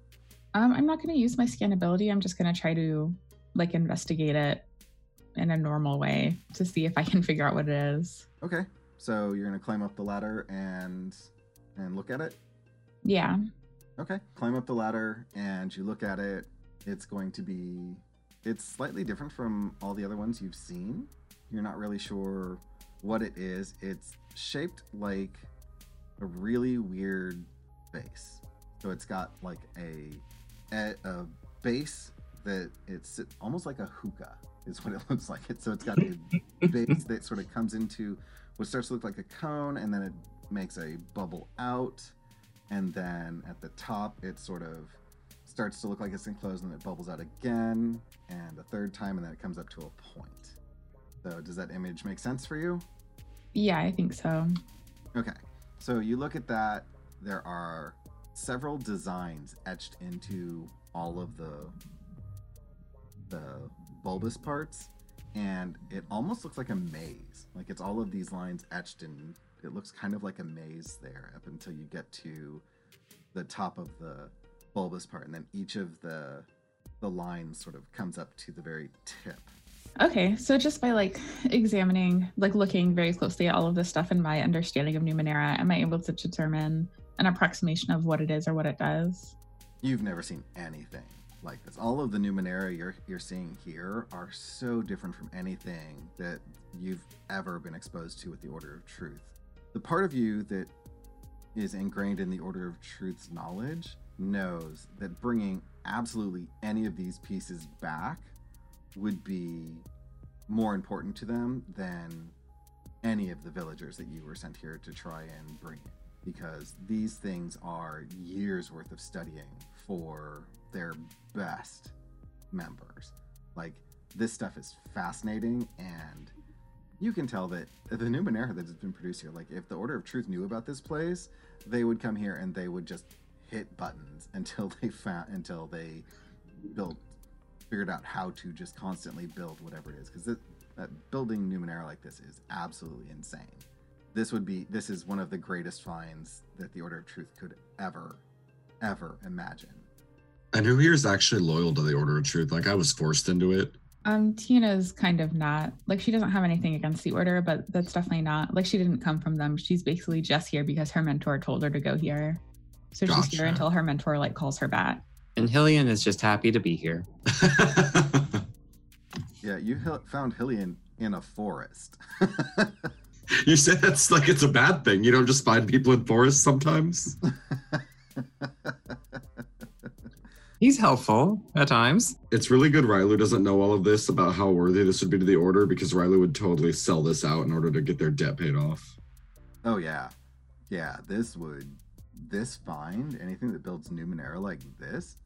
Um, I'm not going to use my scan ability. I'm just going to try to like investigate it in a normal way to see if I can figure out what it is. Okay, so you're gonna climb up the ladder and and look at it. Yeah. Okay, climb up the ladder and you look at it. It's going to be it's slightly different from all the other ones you've seen. You're not really sure what it is. It's shaped like a really weird base. So it's got like a a, a base that it's almost like a hookah is what it [laughs] looks like. It so it's got a [laughs] base that sort of comes into what starts to look like a cone, and then it makes a bubble out, and then at the top it sort of starts to look like it's enclosed, and it bubbles out again, and a third time, and then it comes up to a point. So does that image make sense for you? Yeah, I think so. Okay. So you look at that, there are several designs etched into all of the the bulbous parts and it almost looks like a maze. Like it's all of these lines etched in it looks kind of like a maze there up until you get to the top of the bulbous part and then each of the the lines sort of comes up to the very tip. Okay, so just by like examining, like looking very closely at all of this stuff and my understanding of Numenera, am I able to determine an approximation of what it is or what it does? You've never seen anything like this. All of the Numenera you're you're seeing here are so different from anything that you've ever been exposed to with the Order of Truth. The part of you that is ingrained in the Order of Truth's knowledge knows that bringing absolutely any of these pieces back would be more important to them than any of the villagers that you were sent here to try and bring in because these things are years worth of studying for their best members. Like this stuff is fascinating and you can tell that the Numenera that has been produced here, like if the Order of Truth knew about this place, they would come here and they would just hit buttons [laughs] until they found until they built figured out how to just constantly build whatever it is because that building Numenera like this is absolutely insane. This would be this is one of the greatest finds that the Order of Truth could ever ever imagine. And who here is actually loyal to the Order of Truth? Like I was forced into it. Um, Tiuna's kind of not like she doesn't have anything against the order, but that's definitely not like she didn't come from them. She's basically just here because her mentor told her to go here. So she's here until her mentor like calls her back. And Hillian is just happy to be here. [laughs] Yeah, you found Hillian in a forest. [laughs] you said that's like it's a bad thing. You don't just find people in forests sometimes. [laughs] He's helpful at times. It's really good Rylu doesn't know all of this about how worthy this would be to the order because Rylu would totally sell this out in order to get their debt paid off. oh yeah, yeah. This would this find anything that builds Numenera like this?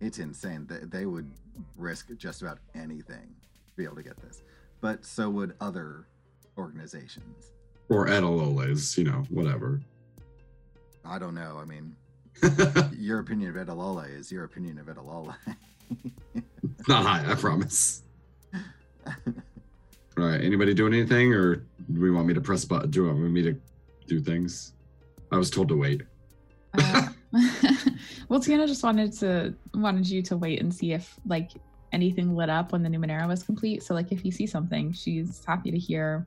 It's insane. They, they would risk just about anything to be able to get this. But so would other organizations. Or Edaloles, you know, whatever. I don't know. I mean, [laughs] your opinion of Edalola is your opinion of Edalola. [laughs] Not high, I promise. [laughs] All right, anybody doing anything, or do we want me to press button? Do you want me to do things? I was told to wait. Uh, [laughs] well, Tiuna just wanted to wanted you to wait and see if like anything lit up when the Numenera was complete. So like if you see something, she's happy to hear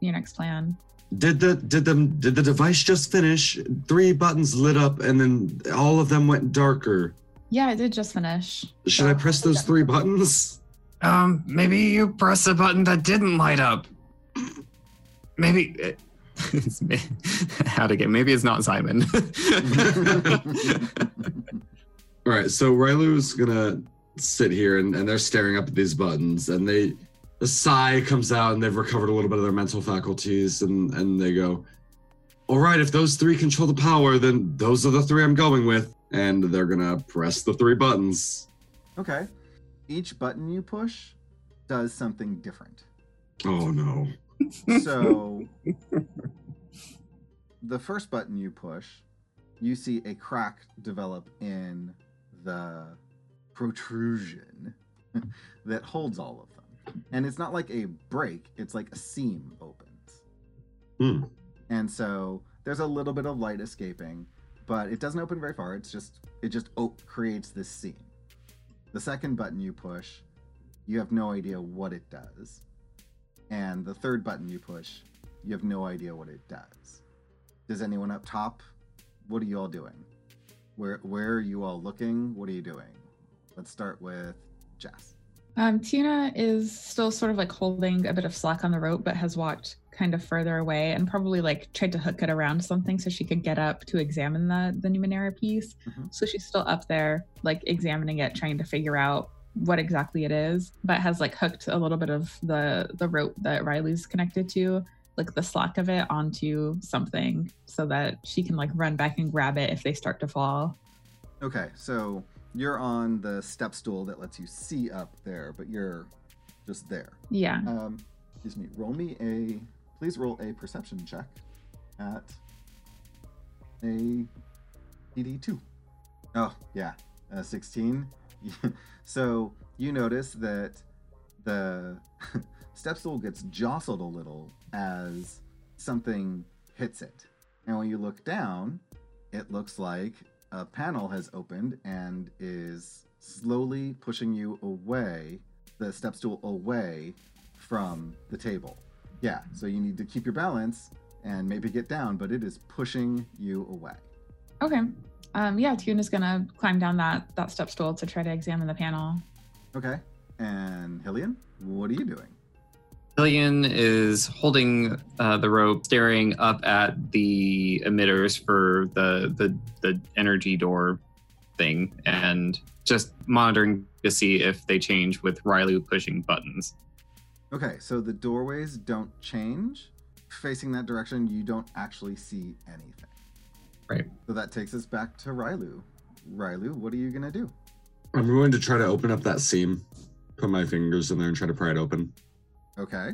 your next plan. Did the did the did the device just finish? Three buttons lit up, and then all of them went darker. Yeah, it did just finish. Should I press those three buttons? Um, maybe you press a button that didn't light up. Maybe It- it's me- [laughs] how to get maybe it's not Simon. [laughs] All right, so Rylu's gonna sit here and, and they're staring up at these buttons, and they a sigh comes out, and they've recovered a little bit of their mental faculties, and and they go, "All right, if those three control the power, then those are the three I'm going with." And they're gonna press the three buttons. okay. Each button you push does something different. Oh no! So the first button you push, you see a crack develop in the protrusion [laughs] that holds all of them. And it's not like a break, it's like a seam opens. Hmm. And so there's a little bit of light escaping, but it doesn't open very far. It's just it just op- creates this seam. The second button you push, you have no idea what it does. And the third button you push, you have no idea what it does. Does anyone up top? What are you all doing? Where where are you all looking? What are you doing? Let's start with Jess. Um, Tiuna is still sort of like holding a bit of slack on the rope, but has walked kind of further away and probably like tried to hook it around something so she could get up to examine the the Numenera piece. Mhm. So she's still up there, like examining it, trying to figure out what exactly it is, but has like hooked a little bit of the the rope that Rylu's connected to, like the slack of it onto something so that she can like run back and grab it if they start to fall. Okay, so you're on the step stool that lets you see up there, but you're just there. Yeah. Um, excuse me. Roll me a. Please roll a perception check at a PD two. Oh yeah, uh, sixteen. [laughs] so you notice that the [laughs] step stool gets jostled a little as something hits it, and when you look down, it looks like a panel has opened and is slowly pushing you away, the step stool away from the table. Yeah, so you need to keep your balance and maybe get down, but it is pushing you away. Okay. Um, yeah, is gonna climb down that that step stool to try to examine the panel. Okay. And Hillian, what are you doing? Hillian is holding uh, the rope, staring up at the emitters for the, the the energy door thing, and just monitoring to see if they change with Rylu pushing buttons. Okay, so the doorways don't change. Facing that direction, you don't actually see anything. Right. So that takes us back to Rylu. Rylu, what are you gonna do? I'm going to try to open up that seam, put my fingers in there and try to pry it open. Okay.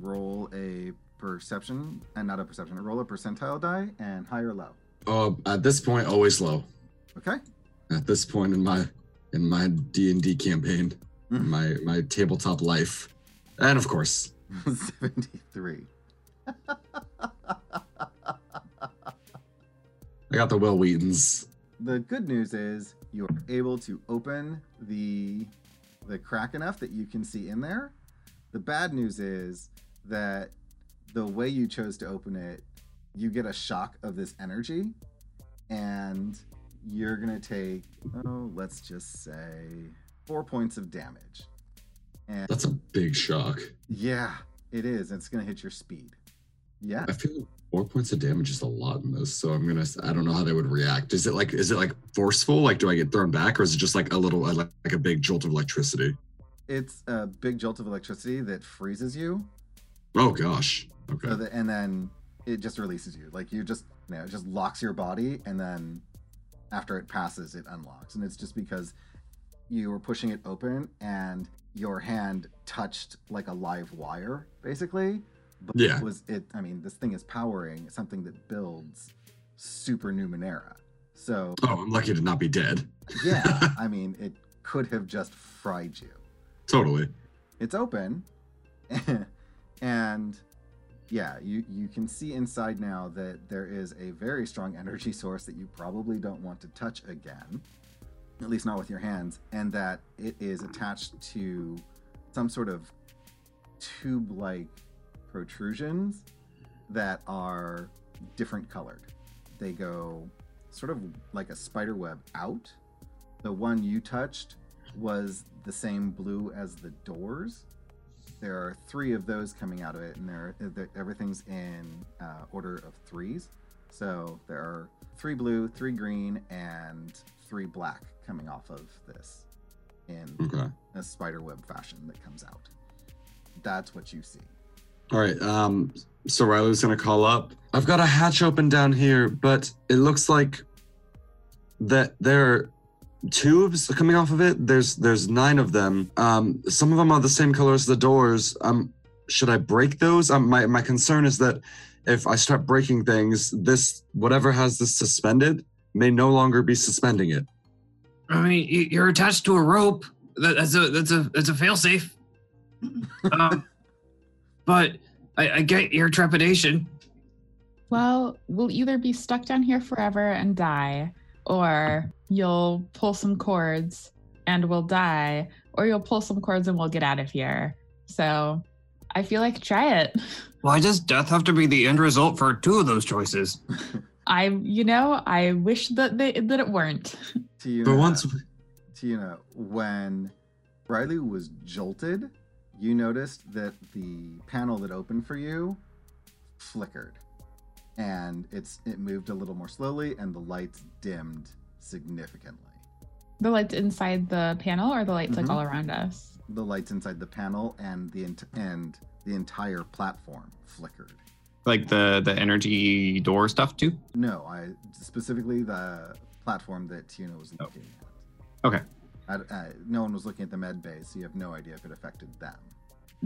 Roll a perception, and not a perception. Roll a percentile die, and high or low. Oh, at this point, always low. Okay. At this point in my in my D and D campaign, hmm. my my tabletop life, and of course, [laughs] 73. [laughs] I got the Will Wheatons. The good news is you're able to open the the crack enough that you can see in there. The bad news is that the way you chose to open it, you get a shock of this energy and you're going to take oh, let's just say 4 points of damage. And That's a big shock. yeah, it is. It's going to hit your speed. Yeah. I feel four points of damage is a lot in this, so I'm gonna. I don't know how they would react. Is it like is it like forceful? Like, do I get thrown back, or is it just like a little like, like a big jolt of electricity? It's a big jolt of electricity that freezes you Oh gosh. Okay. So that, and then it just releases you. Like you just, you know, it just locks your body, and then after it passes, it unlocks. And it's just because you were pushing it open, and your hand touched like a live wire, basically. But Yeah. it was it? I mean, this thing is powering something that builds super Numenera. So Oh, I'm lucky to not be dead. yeah, [laughs] I mean, it could have just fried you Totally. it's open [laughs] and yeah you you can see inside now that there is a very strong energy source that you probably don't want to touch again at least not with your hands and that it is attached to some sort of tube like protrusions that are different colored they go sort of like a spider web out the one you touched was the same blue as the doors. There are three of those coming out of it, and there there- everything's in uh, order of threes. So there are three blue, three green, and three black coming off of this in Okay. a spider web fashion that comes out. That's what you see. All right. Um. So Rylu's gonna call up. I've got a hatch open down here, but it looks like that there are tubes coming off of it. There's there's nine of them. Um. Some of them are the same color as the doors. Um. Should I break those? Um. My my concern is that if I start breaking things, this whatever has this suspended may no longer be suspending it. I mean, you're attached to a rope. That's a that's a that's a failsafe. [laughs] um, but I, I get your trepidation. Well, we'll either be stuck down here forever and die, or you'll pull some cords and we'll die, or you'll pull some cords and we'll get out of here. So I feel like try it. [laughs] Why does death have to be the end result for two of those choices? [laughs] I, you know, I wish that they that it weren't. Tiuna, But once Tiuna, when Rylu was jolted. You noticed that the panel that opened for you flickered, and it's it moved a little more slowly, and the lights dimmed significantly. The lights inside the panel or the lights Mhm. like all around us? The lights inside the panel and the ent- and the entire platform flickered. Like the the energy door stuff too. No, I specifically the platform that Tiuna was Oh. looking at. Okay. I, I- no one was looking at the med bay, so you have no idea if it affected them.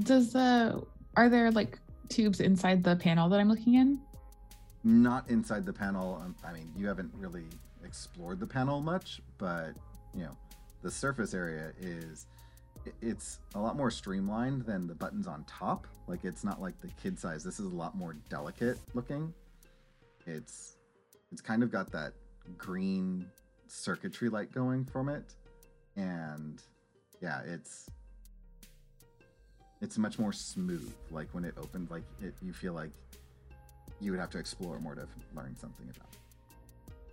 Does the are there like tubes inside the panel that I'm looking in? Not inside the panel. um, I mean, you haven't really explored the panel much, but you know, the surface area is it's a lot more streamlined than the buttons on top. Like it's not like the kid size. This is a lot more delicate looking. It's it's kind of got that green circuitry light going from it, and yeah, it's it's much more smooth. Like when it opened, like it, you feel like you would have to explore more to learn something about.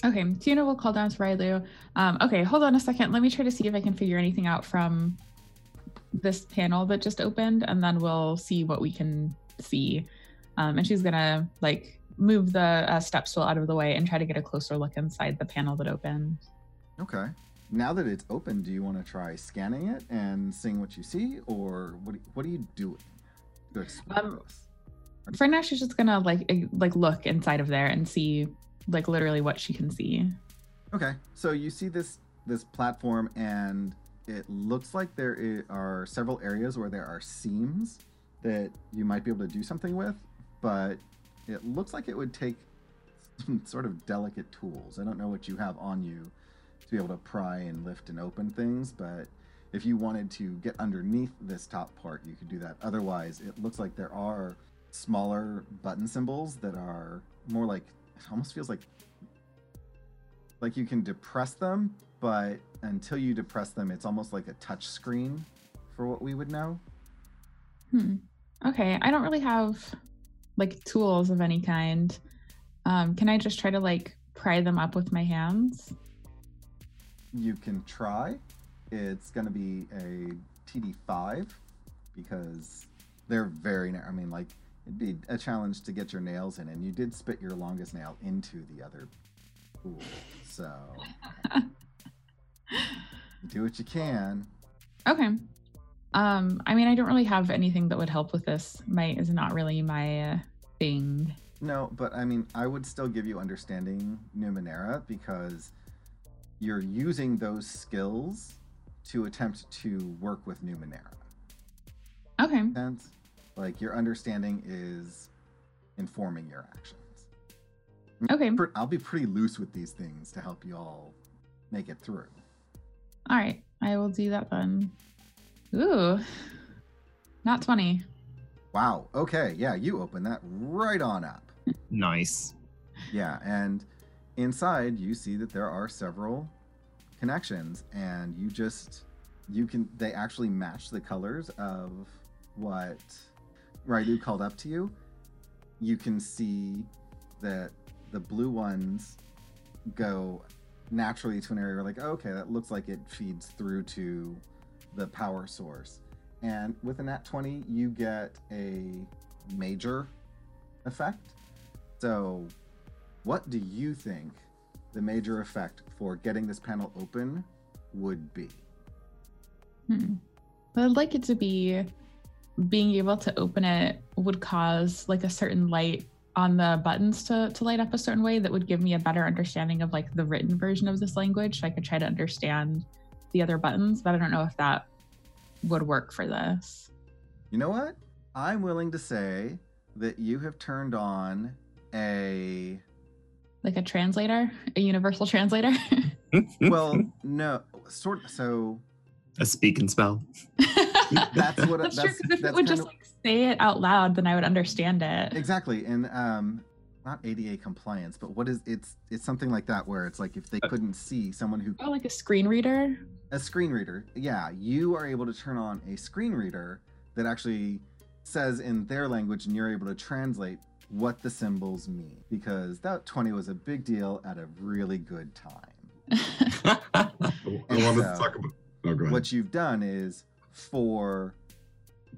Okay, Tiuna will call down to Rylu. Um, okay, hold on a second. Let me try to see if I can figure anything out from this panel that just opened, and then we'll see what we can see. Um, and she's gonna like move the uh, step stool out of the way and try to get a closer look inside the panel that opened. Okay. Now that it's open, do you want to try scanning it and seeing what you see, or what? What are you doing to explore Um, this? For now, she's just gonna like eh, like look inside of there and see like literally what she can see. Okay, so you see this this platform, and it looks like there are several areas where there are seams that you might be able to do something with, but it looks like it would take [laughs] some sort of delicate tools. I don't know what you have on you to be able to pry and lift and open things, but if you wanted to get underneath this top part, you could do that. Otherwise, it looks like there are smaller button symbols that are more like it almost feels like like you can depress them, but until you depress them, it's almost like a touch screen for what we would know. Hmm. Okay, I don't really have like tools of any kind. Um, can I just try to like pry them up with my hands? You can try. It's going to be a TD5 because they're very narrow. I mean, like, it'd be a challenge to get your nails in, and you did spit your longest nail into the other pool. So, [laughs] do what you can. Okay. Um, I mean, I don't really have anything that would help with this. My is not really my uh, thing. No, but I mean, I would still give you understanding Numenera because you're using those skills to attempt to work with Numenera. Okay. Sense? Like your understanding is informing your actions. Mm, okay. I'll be pretty loose with these things to help you all make it through. All right. I will do that then. Ooh. Not 20. Wow. Okay. Yeah, you open that right on up. Nice. Yeah, and inside you see that there are several connections, and you just you can they actually match the colors of what Rylu called up to you. You can see that the blue ones go naturally to an area where like, okay, that looks like it feeds through to the power source. And with a nat 20, you get a major effect. So, what do you think the major effect for getting this panel open would be? Hmm. But I'd like it to be being able to open it would cause like a certain light on the buttons to, to light up a certain way that would give me a better understanding of like the written version of this language so I could try to understand the other buttons, but I don't know if that would work for this. You know what? I'm willing to say that you have turned on a Like a translator, a universal translator. [laughs] well, no, sort of, so a speak and spell. [laughs] That's what- [laughs] That's, true. that's- 'cause if that's it would just of- like say it out loud, then I would understand it. exactly and um not ADA compliance, but what is it's it's something like that where it's like if they couldn't see someone who Oh, like a screen reader. a screen reader. Yeah, you are able to turn on a screen reader that actually says in their language and you're able to translate what the symbols mean because that 20 was a big deal at a really good time. [laughs] I wanted to talk about. Oh, go ahead. What you've done is for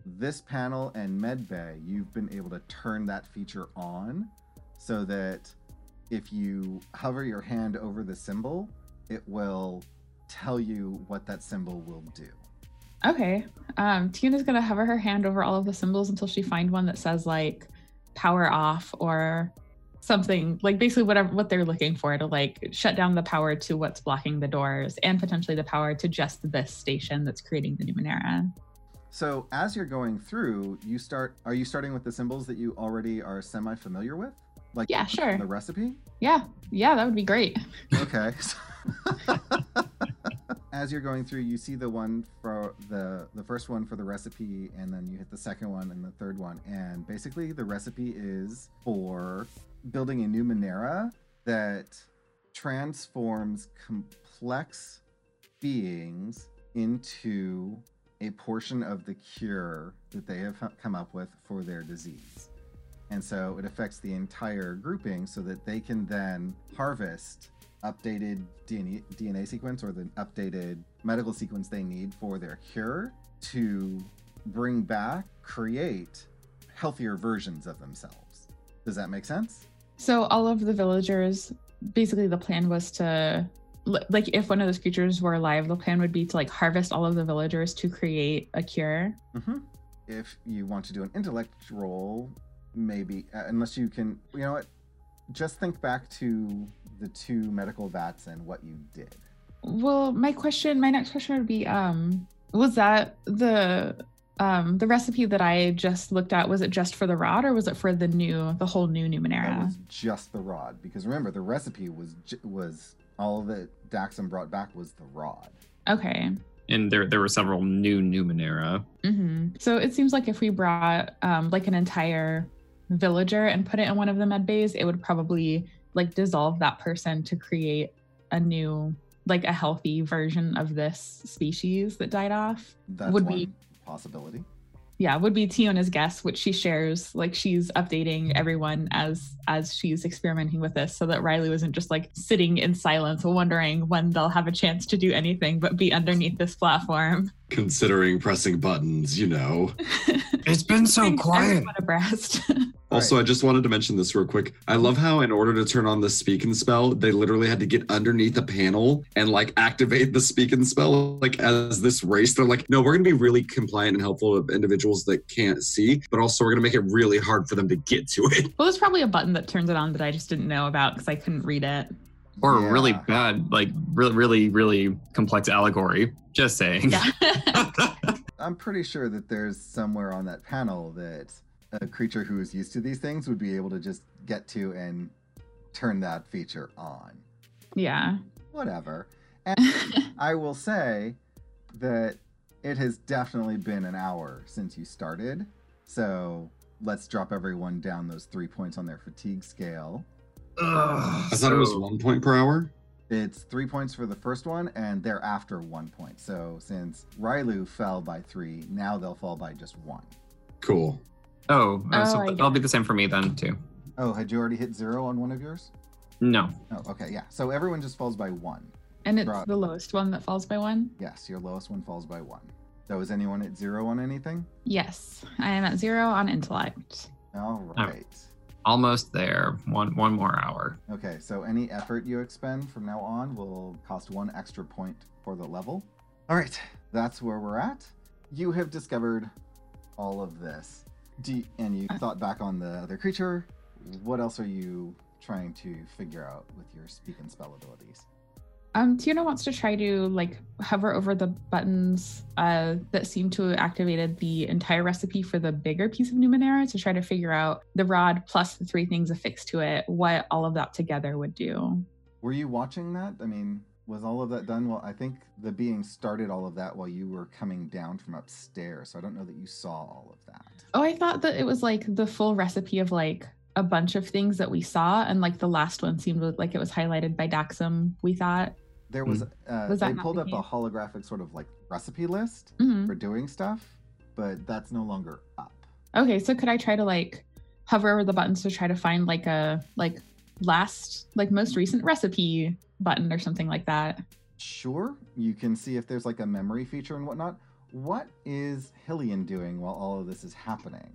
this panel and medbay, you've been able to turn that feature on so that if you hover your hand over the symbol, it will tell you what that symbol will do. Okay. Um, Tiuna's gonna hover her hand over all of the symbols until she find one that says like power off or something like basically whatever what they're looking for to like shut down the power to what's blocking the doors and potentially the power to just this station that's creating the Numenera. So as you're going through, you start. Are you starting with the symbols that you already are semi-familiar with? Like Yeah, sure. The recipe. Yeah, yeah, that would be great. Okay. [laughs] [laughs] As you're going through, you see the one for the the first one for the recipe, and then you hit the second one and the third one. And basically, the recipe is for building a Numenera that transforms complex beings into a portion of the cure that they have come up with for their disease. And so it affects the entire grouping so that they can then harvest updated DNA, DNA sequence or the updated medical sequence they need for their cure to bring back, create healthier versions of themselves. Does that make sense? So all of the villagers, basically, the plan was to like if one of those creatures were alive, the plan would be to like harvest all of the villagers to create a cure. hmm If you want to do an intellect roll, maybe, uh, unless you can, you know what? Just think back to the two medical vats and what you did. Well, my question, my next question would be, um, was that the um the recipe that I just looked at? Was it just for the rod, or was it for the new, the whole new Numenera? That Numenera? was just the rod, because remember the recipe was was all that Daxon brought back was the rod. Okay. And there there were several new Numenera. hmm So it seems like if we brought um, like an entire villager and put it in one of the med bays, it would probably like dissolve that person to create a new, like a healthy version of this species that died off. That Would one be- possibility. Yeah, would be Tiuna's guess, which she shares. Like she's updating everyone as as she's experimenting with this, so that Rylu wasn't just like sitting in silence, wondering when they'll have a chance to do anything but be underneath this platform. Considering pressing buttons, you know. [laughs] It's been so Brings quiet. everyone abreast. [laughs] Also, I just wanted to mention this real quick. I love how, in order to turn on the speak and spell, they literally had to get underneath the panel and like activate the speak and spell. Like, as this race, they're like, no, we're going to be really compliant and helpful with individuals that can't see, but also we're going to make it really hard for them to get to it. Well, there's probably a button that turns it on that I just didn't know about because I couldn't read it. Or Yeah. really bad, like really, really, really complex allegory. Just saying. Yeah. [laughs] [laughs] I'm pretty sure that there's somewhere on that panel that a creature who is used to these things would be able to just get to and turn that feature on. yeah. Whatever. [laughs] And I will say that it has definitely been an hour since you started. So let's drop everyone down those three points on their fatigue scale. Ugh. I thought it was one point per hour. It's three points for the first one, and thereafter one point. So since Rylu fell by three, now they'll fall by just one. Cool. Oh, uh, Oh, so I th- get that'll be the same for me then too. Oh, had you already hit zero on one of yours? No. Oh, okay, yeah. So everyone just falls by one. and it's Right. the lowest one that falls by one. Yes, your lowest one falls by one. So is anyone at zero on anything? Yes, I am at zero on intellect. All Oh. right. Almost there. One one more hour. Okay, so any effort you expend from now on will cost one extra point for the level. All right, that's where we're at. You have discovered all of this. And you thought back on the other creature. What else are you trying to figure out with your speak and spell abilities? Um, Tiuna wants to try to like hover over the buttons uh, that seem to have activated the entire recipe for the bigger piece of Numenera to try to figure out the rod plus the three things affixed to it, what all of that together would do. Were you watching that? I mean, was all of that done? Well, I think the being started all of that while you were coming down from upstairs. So I don't know that you saw all of that. Oh, I thought that it was like the full recipe of like a bunch of things that we saw, and like the last one seemed like it was highlighted by Daxum. We thought. There was, uh, Hmm. Was they pulled the up a holographic sort of like recipe list Mhm. for doing stuff, but that's no longer up. Okay, so could I try to like hover over the buttons to try to find like a like last like most recent recipe button or something like that? Sure, you can see if there's like a memory feature and whatnot, what is Hillian doing while all of this is happening?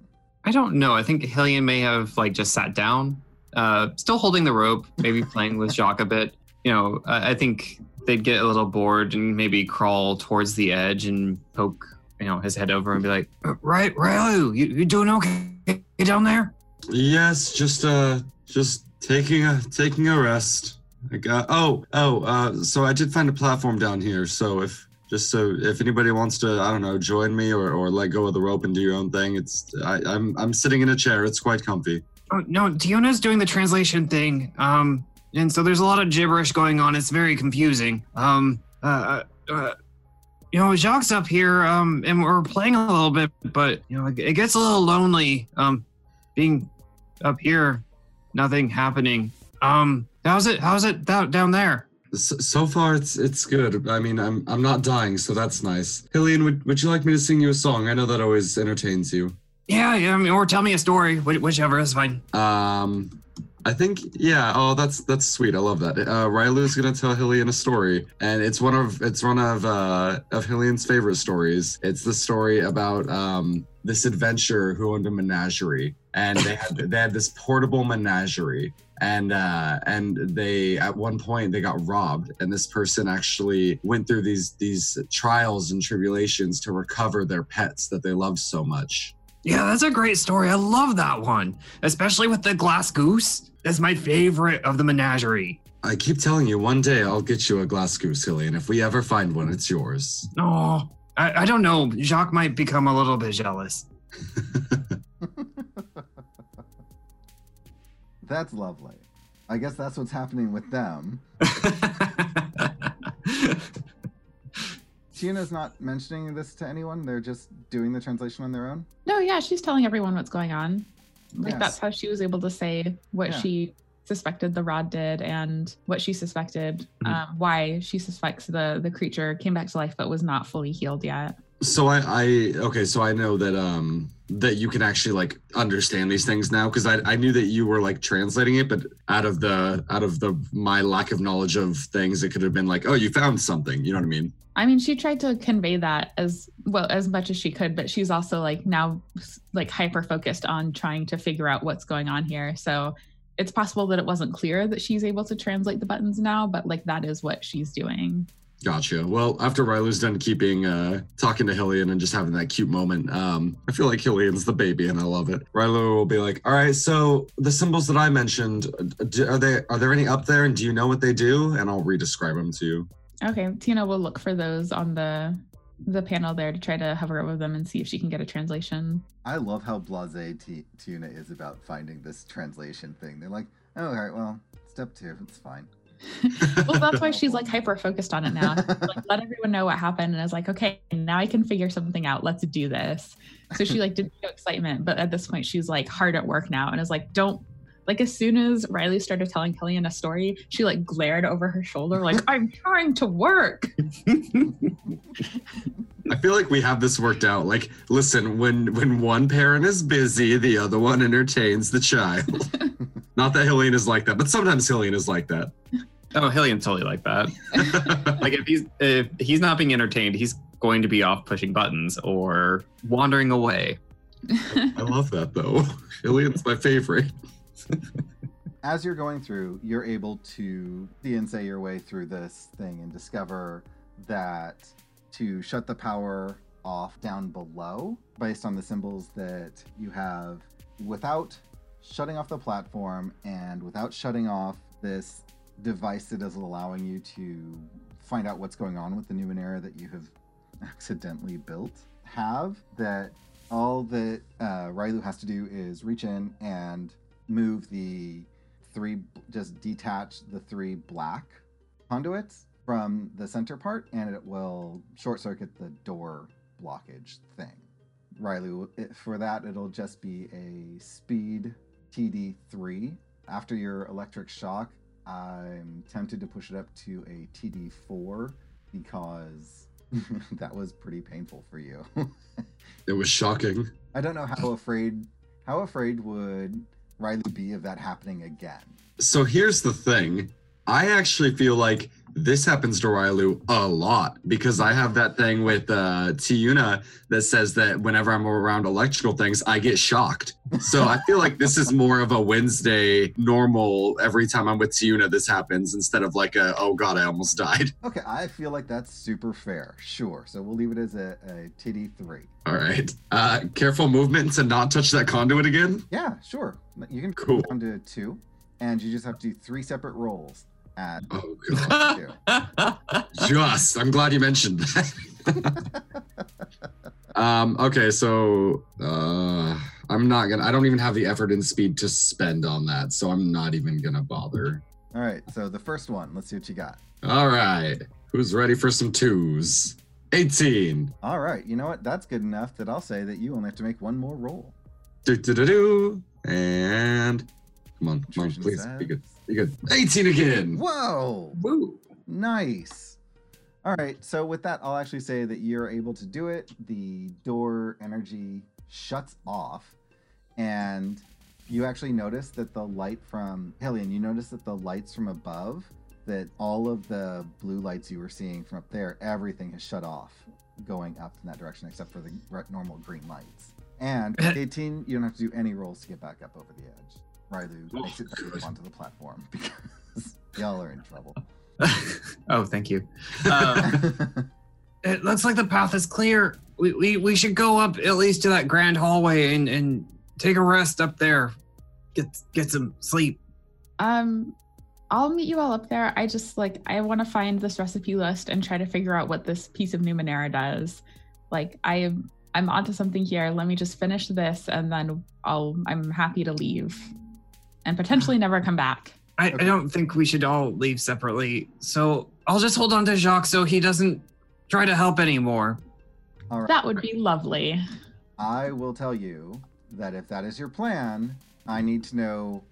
I don't know. I think Hillian may have like just sat down, uh, still holding the rope, maybe playing with Jacques a bit. You know, I, I think they'd get a little bored and maybe crawl towards the edge and poke, you know, his head over and be like, Uh, Right, Rylu, you, you doing okay down there? Yes, just uh, just taking a taking a rest. I got. Oh, oh. Uh, so I did find a platform down here. So if just so if anybody wants to, I don't know, join me or, or let go of the rope and do your own thing, it's I, I'm I'm sitting in a chair. It's quite comfy. Oh, no, Tiuna's doing the translation thing. Um, and so there's a lot of gibberish going on. It's very confusing. Um, uh, uh, you know, Jacques up here, um, and we're playing a little bit, but you know, it gets a little lonely. Um, being up here, nothing happening. Um, how's it? How's it down down there? So, so far, it's it's good. I mean, I'm I'm not dying, so that's nice. Hillian, would would you like me to sing you a song? I know that always entertains you. Yeah, yeah. I mean, or tell me a story, whichever is fine. Um, I think yeah. Oh, that's that's sweet. I love that. Uh, Rylu's gonna tell Hillian a story, and it's one of it's one of uh, of Hillian's favorite stories. It's the story about um, this adventurer who owned a menagerie, and they had they had this portable menagerie, and uh, and they at one point they got robbed, and this person actually went through these these trials and tribulations to recover their pets that they loved so much. Yeah, that's a great story. I love that one, especially with the glass goose. That's my favorite of the menagerie. I keep telling you, one day I'll get you a glass goose, Hilly, and If we ever find one, it's yours. Oh, I, I don't know. Jacques might become a little bit jealous. [laughs] That's lovely. I guess that's what's happening with them. [laughs] Tiuna's not mentioning this to anyone. They're just doing the translation on their own. No, yeah, she's telling everyone what's going on. Like Yes. that's how she was able to say what Yeah. she suspected the rod did and what she suspected Mhm. um, why she suspects the the creature came back to life but was not fully healed yet. So I, I okay, so I know that um that you can actually like understand these things now because I, I knew that you were like translating it, but out of the out of the my lack of knowledge of things, it could have been like, oh, you found something. You know what I mean? I mean, she tried to convey that as well as much as she could, but she's also like now like hyper focused on trying to figure out what's going on here. So it's possible that it wasn't clear that she's able to translate the buttons now, but like that is what she's doing. Gotcha. Well, after Rylu's done keeping uh talking to Hillian and just having that cute moment, um, I feel like Hillian's the baby and I love it. Rylu will be like, All right, so the symbols that I mentioned, are they are there any up there and do you know what they do? And I'll re-describe them to you. Okay, Tiuna will look for those on the the panel there to try to hover over them and see if she can get a translation. I love how blasé T- Tiuna is about finding this translation thing. They're like, oh, all right, well, step two, it's fine. [laughs] well, that's why she's like hyper focused on it now. like let everyone know what happened and I was like, okay, now I can figure something out. Let's do this. So she like didn't show excitement, but at this point she's like hard at work now and is like, don't like as soon as Rylu started telling Hillian a story, she like glared over her shoulder, like, I'm trying to work. [laughs] I feel like we have this worked out. Like, listen, when when one parent is busy, the other one entertains the child. [laughs] Not that Hillian is like that, but sometimes Hillian is like that. oh, Hillian's totally like that. [laughs] like if he's if he's not being entertained, he's going to be off pushing buttons or wandering away. I love that though. Hillian's my favorite. As you're going through, you're able to see and say your way through this thing and discover that to shut the power off down below, based on the symbols that you have, without shutting off the platform and without shutting off this device that is allowing you to find out what's going on with the Numenera that you have [laughs] accidentally built, have that all that uh, has to do is reach in and move the three, just detach the three black conduits from the center part, and it will short circuit the door blockage thing. Rylu, for that, it'll just be a speed TD3. After your electric shock, I'm tempted to push it up to a TD4 because [laughs] that was pretty painful for you. [laughs] It was shocking. I don't know how afraid how afraid would Rylu be of that happening again. So here's the thing. I actually feel like this happens to Rylu a lot because I have that thing with uh, Tiuna that says that whenever I'm around electrical things, I get shocked. So I feel like this is more of a Wednesday normal. Every time I'm with Tiuna, this happens instead of like a oh god, I almost died. [laughs] Okay, I feel like that's super fair. Sure. So we'll leave it as a, a TD3. All right, uh, careful movement to not touch that conduit again. Yeah, sure. You can Cool. down to two, and you just have to do three separate rolls at Oh. [laughs] Just, I'm glad you mentioned that. [laughs] um, okay, so uh, I'm not gonna. I don't even have the effort and speed to spend on that, so I'm not even gonna bother. All right, so the first one, let's see what you got. All right, who's ready for some twos? 18. All right, you know what? That's good enough that I'll say that you only have to make one more roll. Do do do do. And come on, come on, please be good. Be good. 18 again. Whoa! Woo. Nice. All right, so with that, I'll actually say that you're able to do it. The door energy shuts off, and you actually notice that the light from Hillian, you notice that the lights from above, that all of the blue lights you were seeing from up there, everything has shut off going up in that direction except for the normal green lights. And [laughs] 18, you don't have to do any rolls to get back up over the edge. Rylu Oh, makes it back onto the platform [laughs] because y'all are in trouble. [laughs] oh, thank you. Um, [laughs] It looks like the path is clear. We, we, we should go up at least to that grand hallway and, and take a rest up there. Get get some sleep. Um, I'll meet you all up there. I just like I want to find this recipe list and try to figure out what this piece of Numenera does. Like I am, I'm onto something here. Let me just finish this, and then I'll. I'm happy to leave, and potentially never come back. I, I don't think we should all leave separately. So I'll just hold on to Jacques so he doesn't try to help anymore. All right. That would be lovely. I will tell you that if that is your plan, I need to know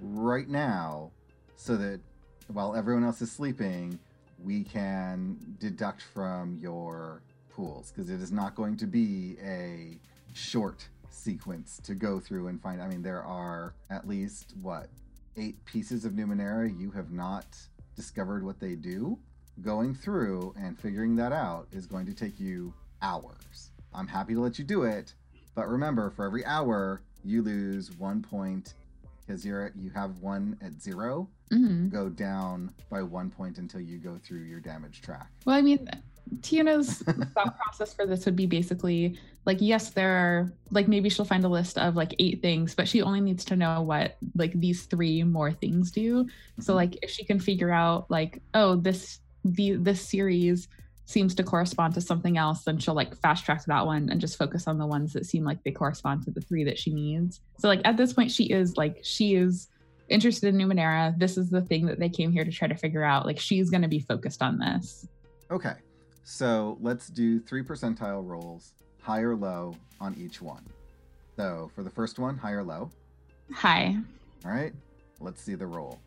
right now so that while everyone else is sleeping, we can deduct from your pools because it is not going to be a short sequence to go through and find. I mean, there are at least what eight pieces of Numenera you have not discovered what they do. Going through and figuring that out is going to take you hours. I'm happy to let you do it, but remember, for every hour, you lose one point because you're you have one at zero. hmm Go down by one point until you go through your damage track. Well, I mean, Tiuna's thought process for this would be basically like, yes, there are like maybe she'll find a list of like eight things, but she only needs to know what like these three more things do. So Mhm. like if she can figure out like, oh, this the this series seems to correspond to something else, then she'll like fast track that one and just focus on the ones that seem like they correspond to the three that she needs. So like at this point, she is like she is interested in Numenera. This is the thing that they came here to try to figure out. Like she's going to be focused on this. Okay, so let's do three percentile rolls, high or low on each one. So for the first one, high or low. High. All right, let's see the roll.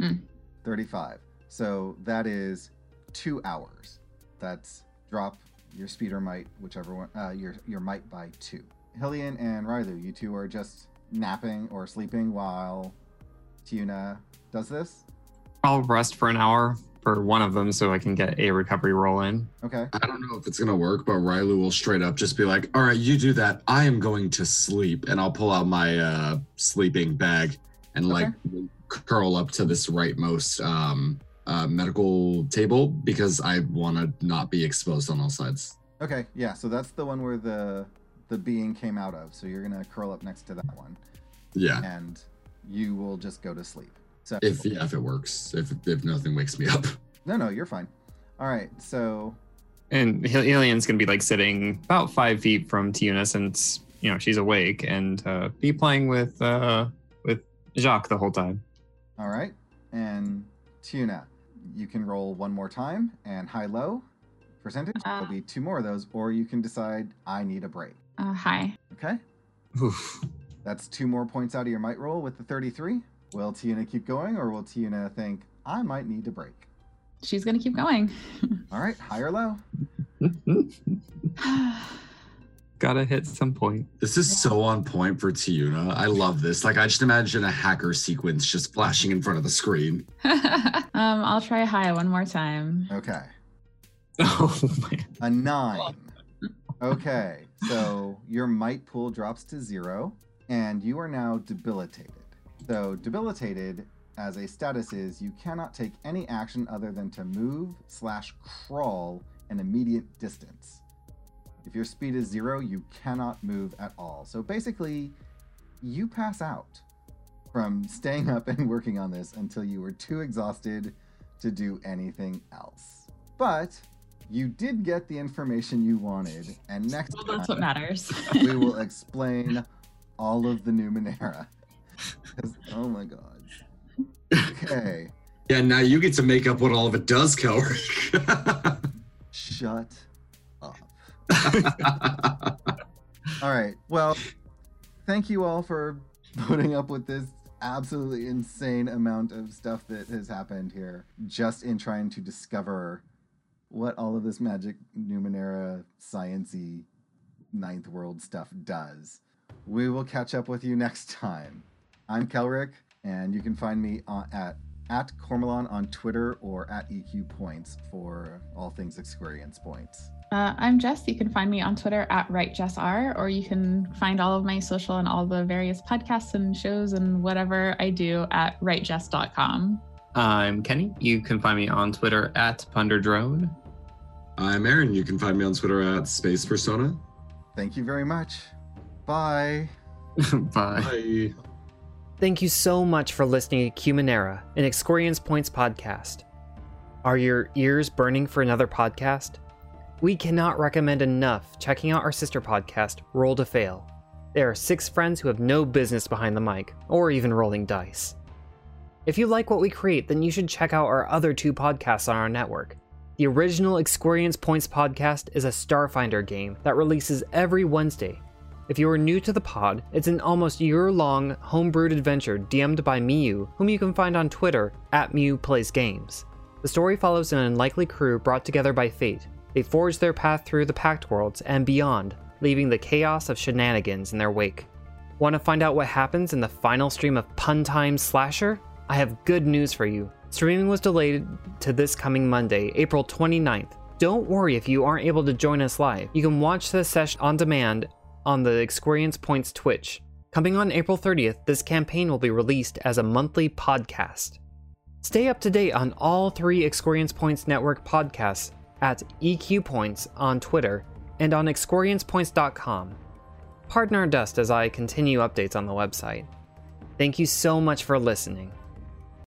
Mm. 35. So that is two hours. That's drop your speed or might, whichever one, uh, your your might by two. Hillian and Rylu, you two are just napping or sleeping while Tiuna does this. I'll rest for an hour for one of them so I can get a recovery roll in. Okay. I don't know if it's gonna work, but Rylu will straight up just be like, "All right, you do that. I am going to sleep," and I'll pull out my uh, sleeping bag and like curl up to this rightmost um, uh, medical table because I want to not be exposed on all sides. Okay. Yeah. So that's the one where the the being came out of. So you're gonna curl up next to that one, Yeah, and you will just go to sleep. So if yeah, if it works, if if nothing wakes me up. no, no, you're fine. All right. So And Hel- Hillian's gonna be like sitting about five feet from Tiuna since you know she's awake and uh, be playing with uh, with Jacques the whole time. All right. And Tiuna, you can roll one more time and high low percentage. Uh. There'll be two more of those, or you can decide I need a break. Uh, hi. Okay. Oof. That's two more points out of your might roll with the 33. Will Tiuna keep going, or will Tiuna think I might need to break? She's going to keep going. [laughs] All right, high or low? [sighs] Gotta hit some point. This is so on point for Tiuna. I love this. Like I just imagine a hacker sequence just flashing in front of the screen. [laughs] Um, I'll try high one more time. Okay. [laughs] Oh man. A nine. Okay, so your might pool drops to zero, and you are now debilitated. So, debilitated as a status is you cannot take any action other than to move slash crawl an immediate distance. If your speed is zero, you cannot move at all. So basically, you pass out from staying up and working on this until you were too exhausted to do anything else. But you did get the information you wanted, and next Well, that's time what matters. we will [laughs] explain all of the Numenera. Oh my god. Okay, [laughs] Yeah, now you get to make up what all of it does, Kelrick. shut up. [laughs] All right. Well, thank you all for putting up with this absolutely insane amount of stuff that has happened here just in trying to discover what all of this magic Numenera sciency ninth world stuff does. We will catch up with you next time. I'm Kelrick, and you can find me on, at at Cormelon on Twitter or at EQ Points for all things experience points. Uh, I'm Jess. You can find me on Twitter at WriteJessR, or you can find all of my social and all the various podcasts and shows and whatever I do at WriteJess.com. I'm Kenny. You can find me on Twitter at Punderdrone. I'm Aaron. You can find me on Twitter at Space Persona. Thank you very much. Bye. [laughs] Bye. Bye. Thank you so much for listening to Numenera, an Experience Points podcast. Are your ears burning for another podcast? We cannot recommend enough checking out our sister podcast, Roll to Fail. There are six friends who have no business behind the mic, or even rolling dice. If you like what we create, then you should check out our other two podcasts on our network. The original Experience Points podcast is a Starfinder game that releases every Wednesday if you are new to the pod, it's an almost year long homebrewed adventure DM'd by Miu, whom you can find on Twitter at Miu Plays Games. The story follows an unlikely crew brought together by fate. They forge their path through the Pact Worlds and beyond, leaving the chaos of shenanigans in their wake. Want to find out what happens in the final stream of Pun Time Slasher? I have good news for you. Streaming was delayed to this coming Monday, April 29th. Don't worry if you aren't able to join us live. You can watch the session on demand on the Experience Points Twitch. Coming on April 30th, this campaign will be released as a monthly podcast. Stay up to date on all three Experience Points Network podcasts at EQ Points on Twitter and on experiencepoints.com. Pardon our dust as I continue updates on the website. Thank you so much for listening.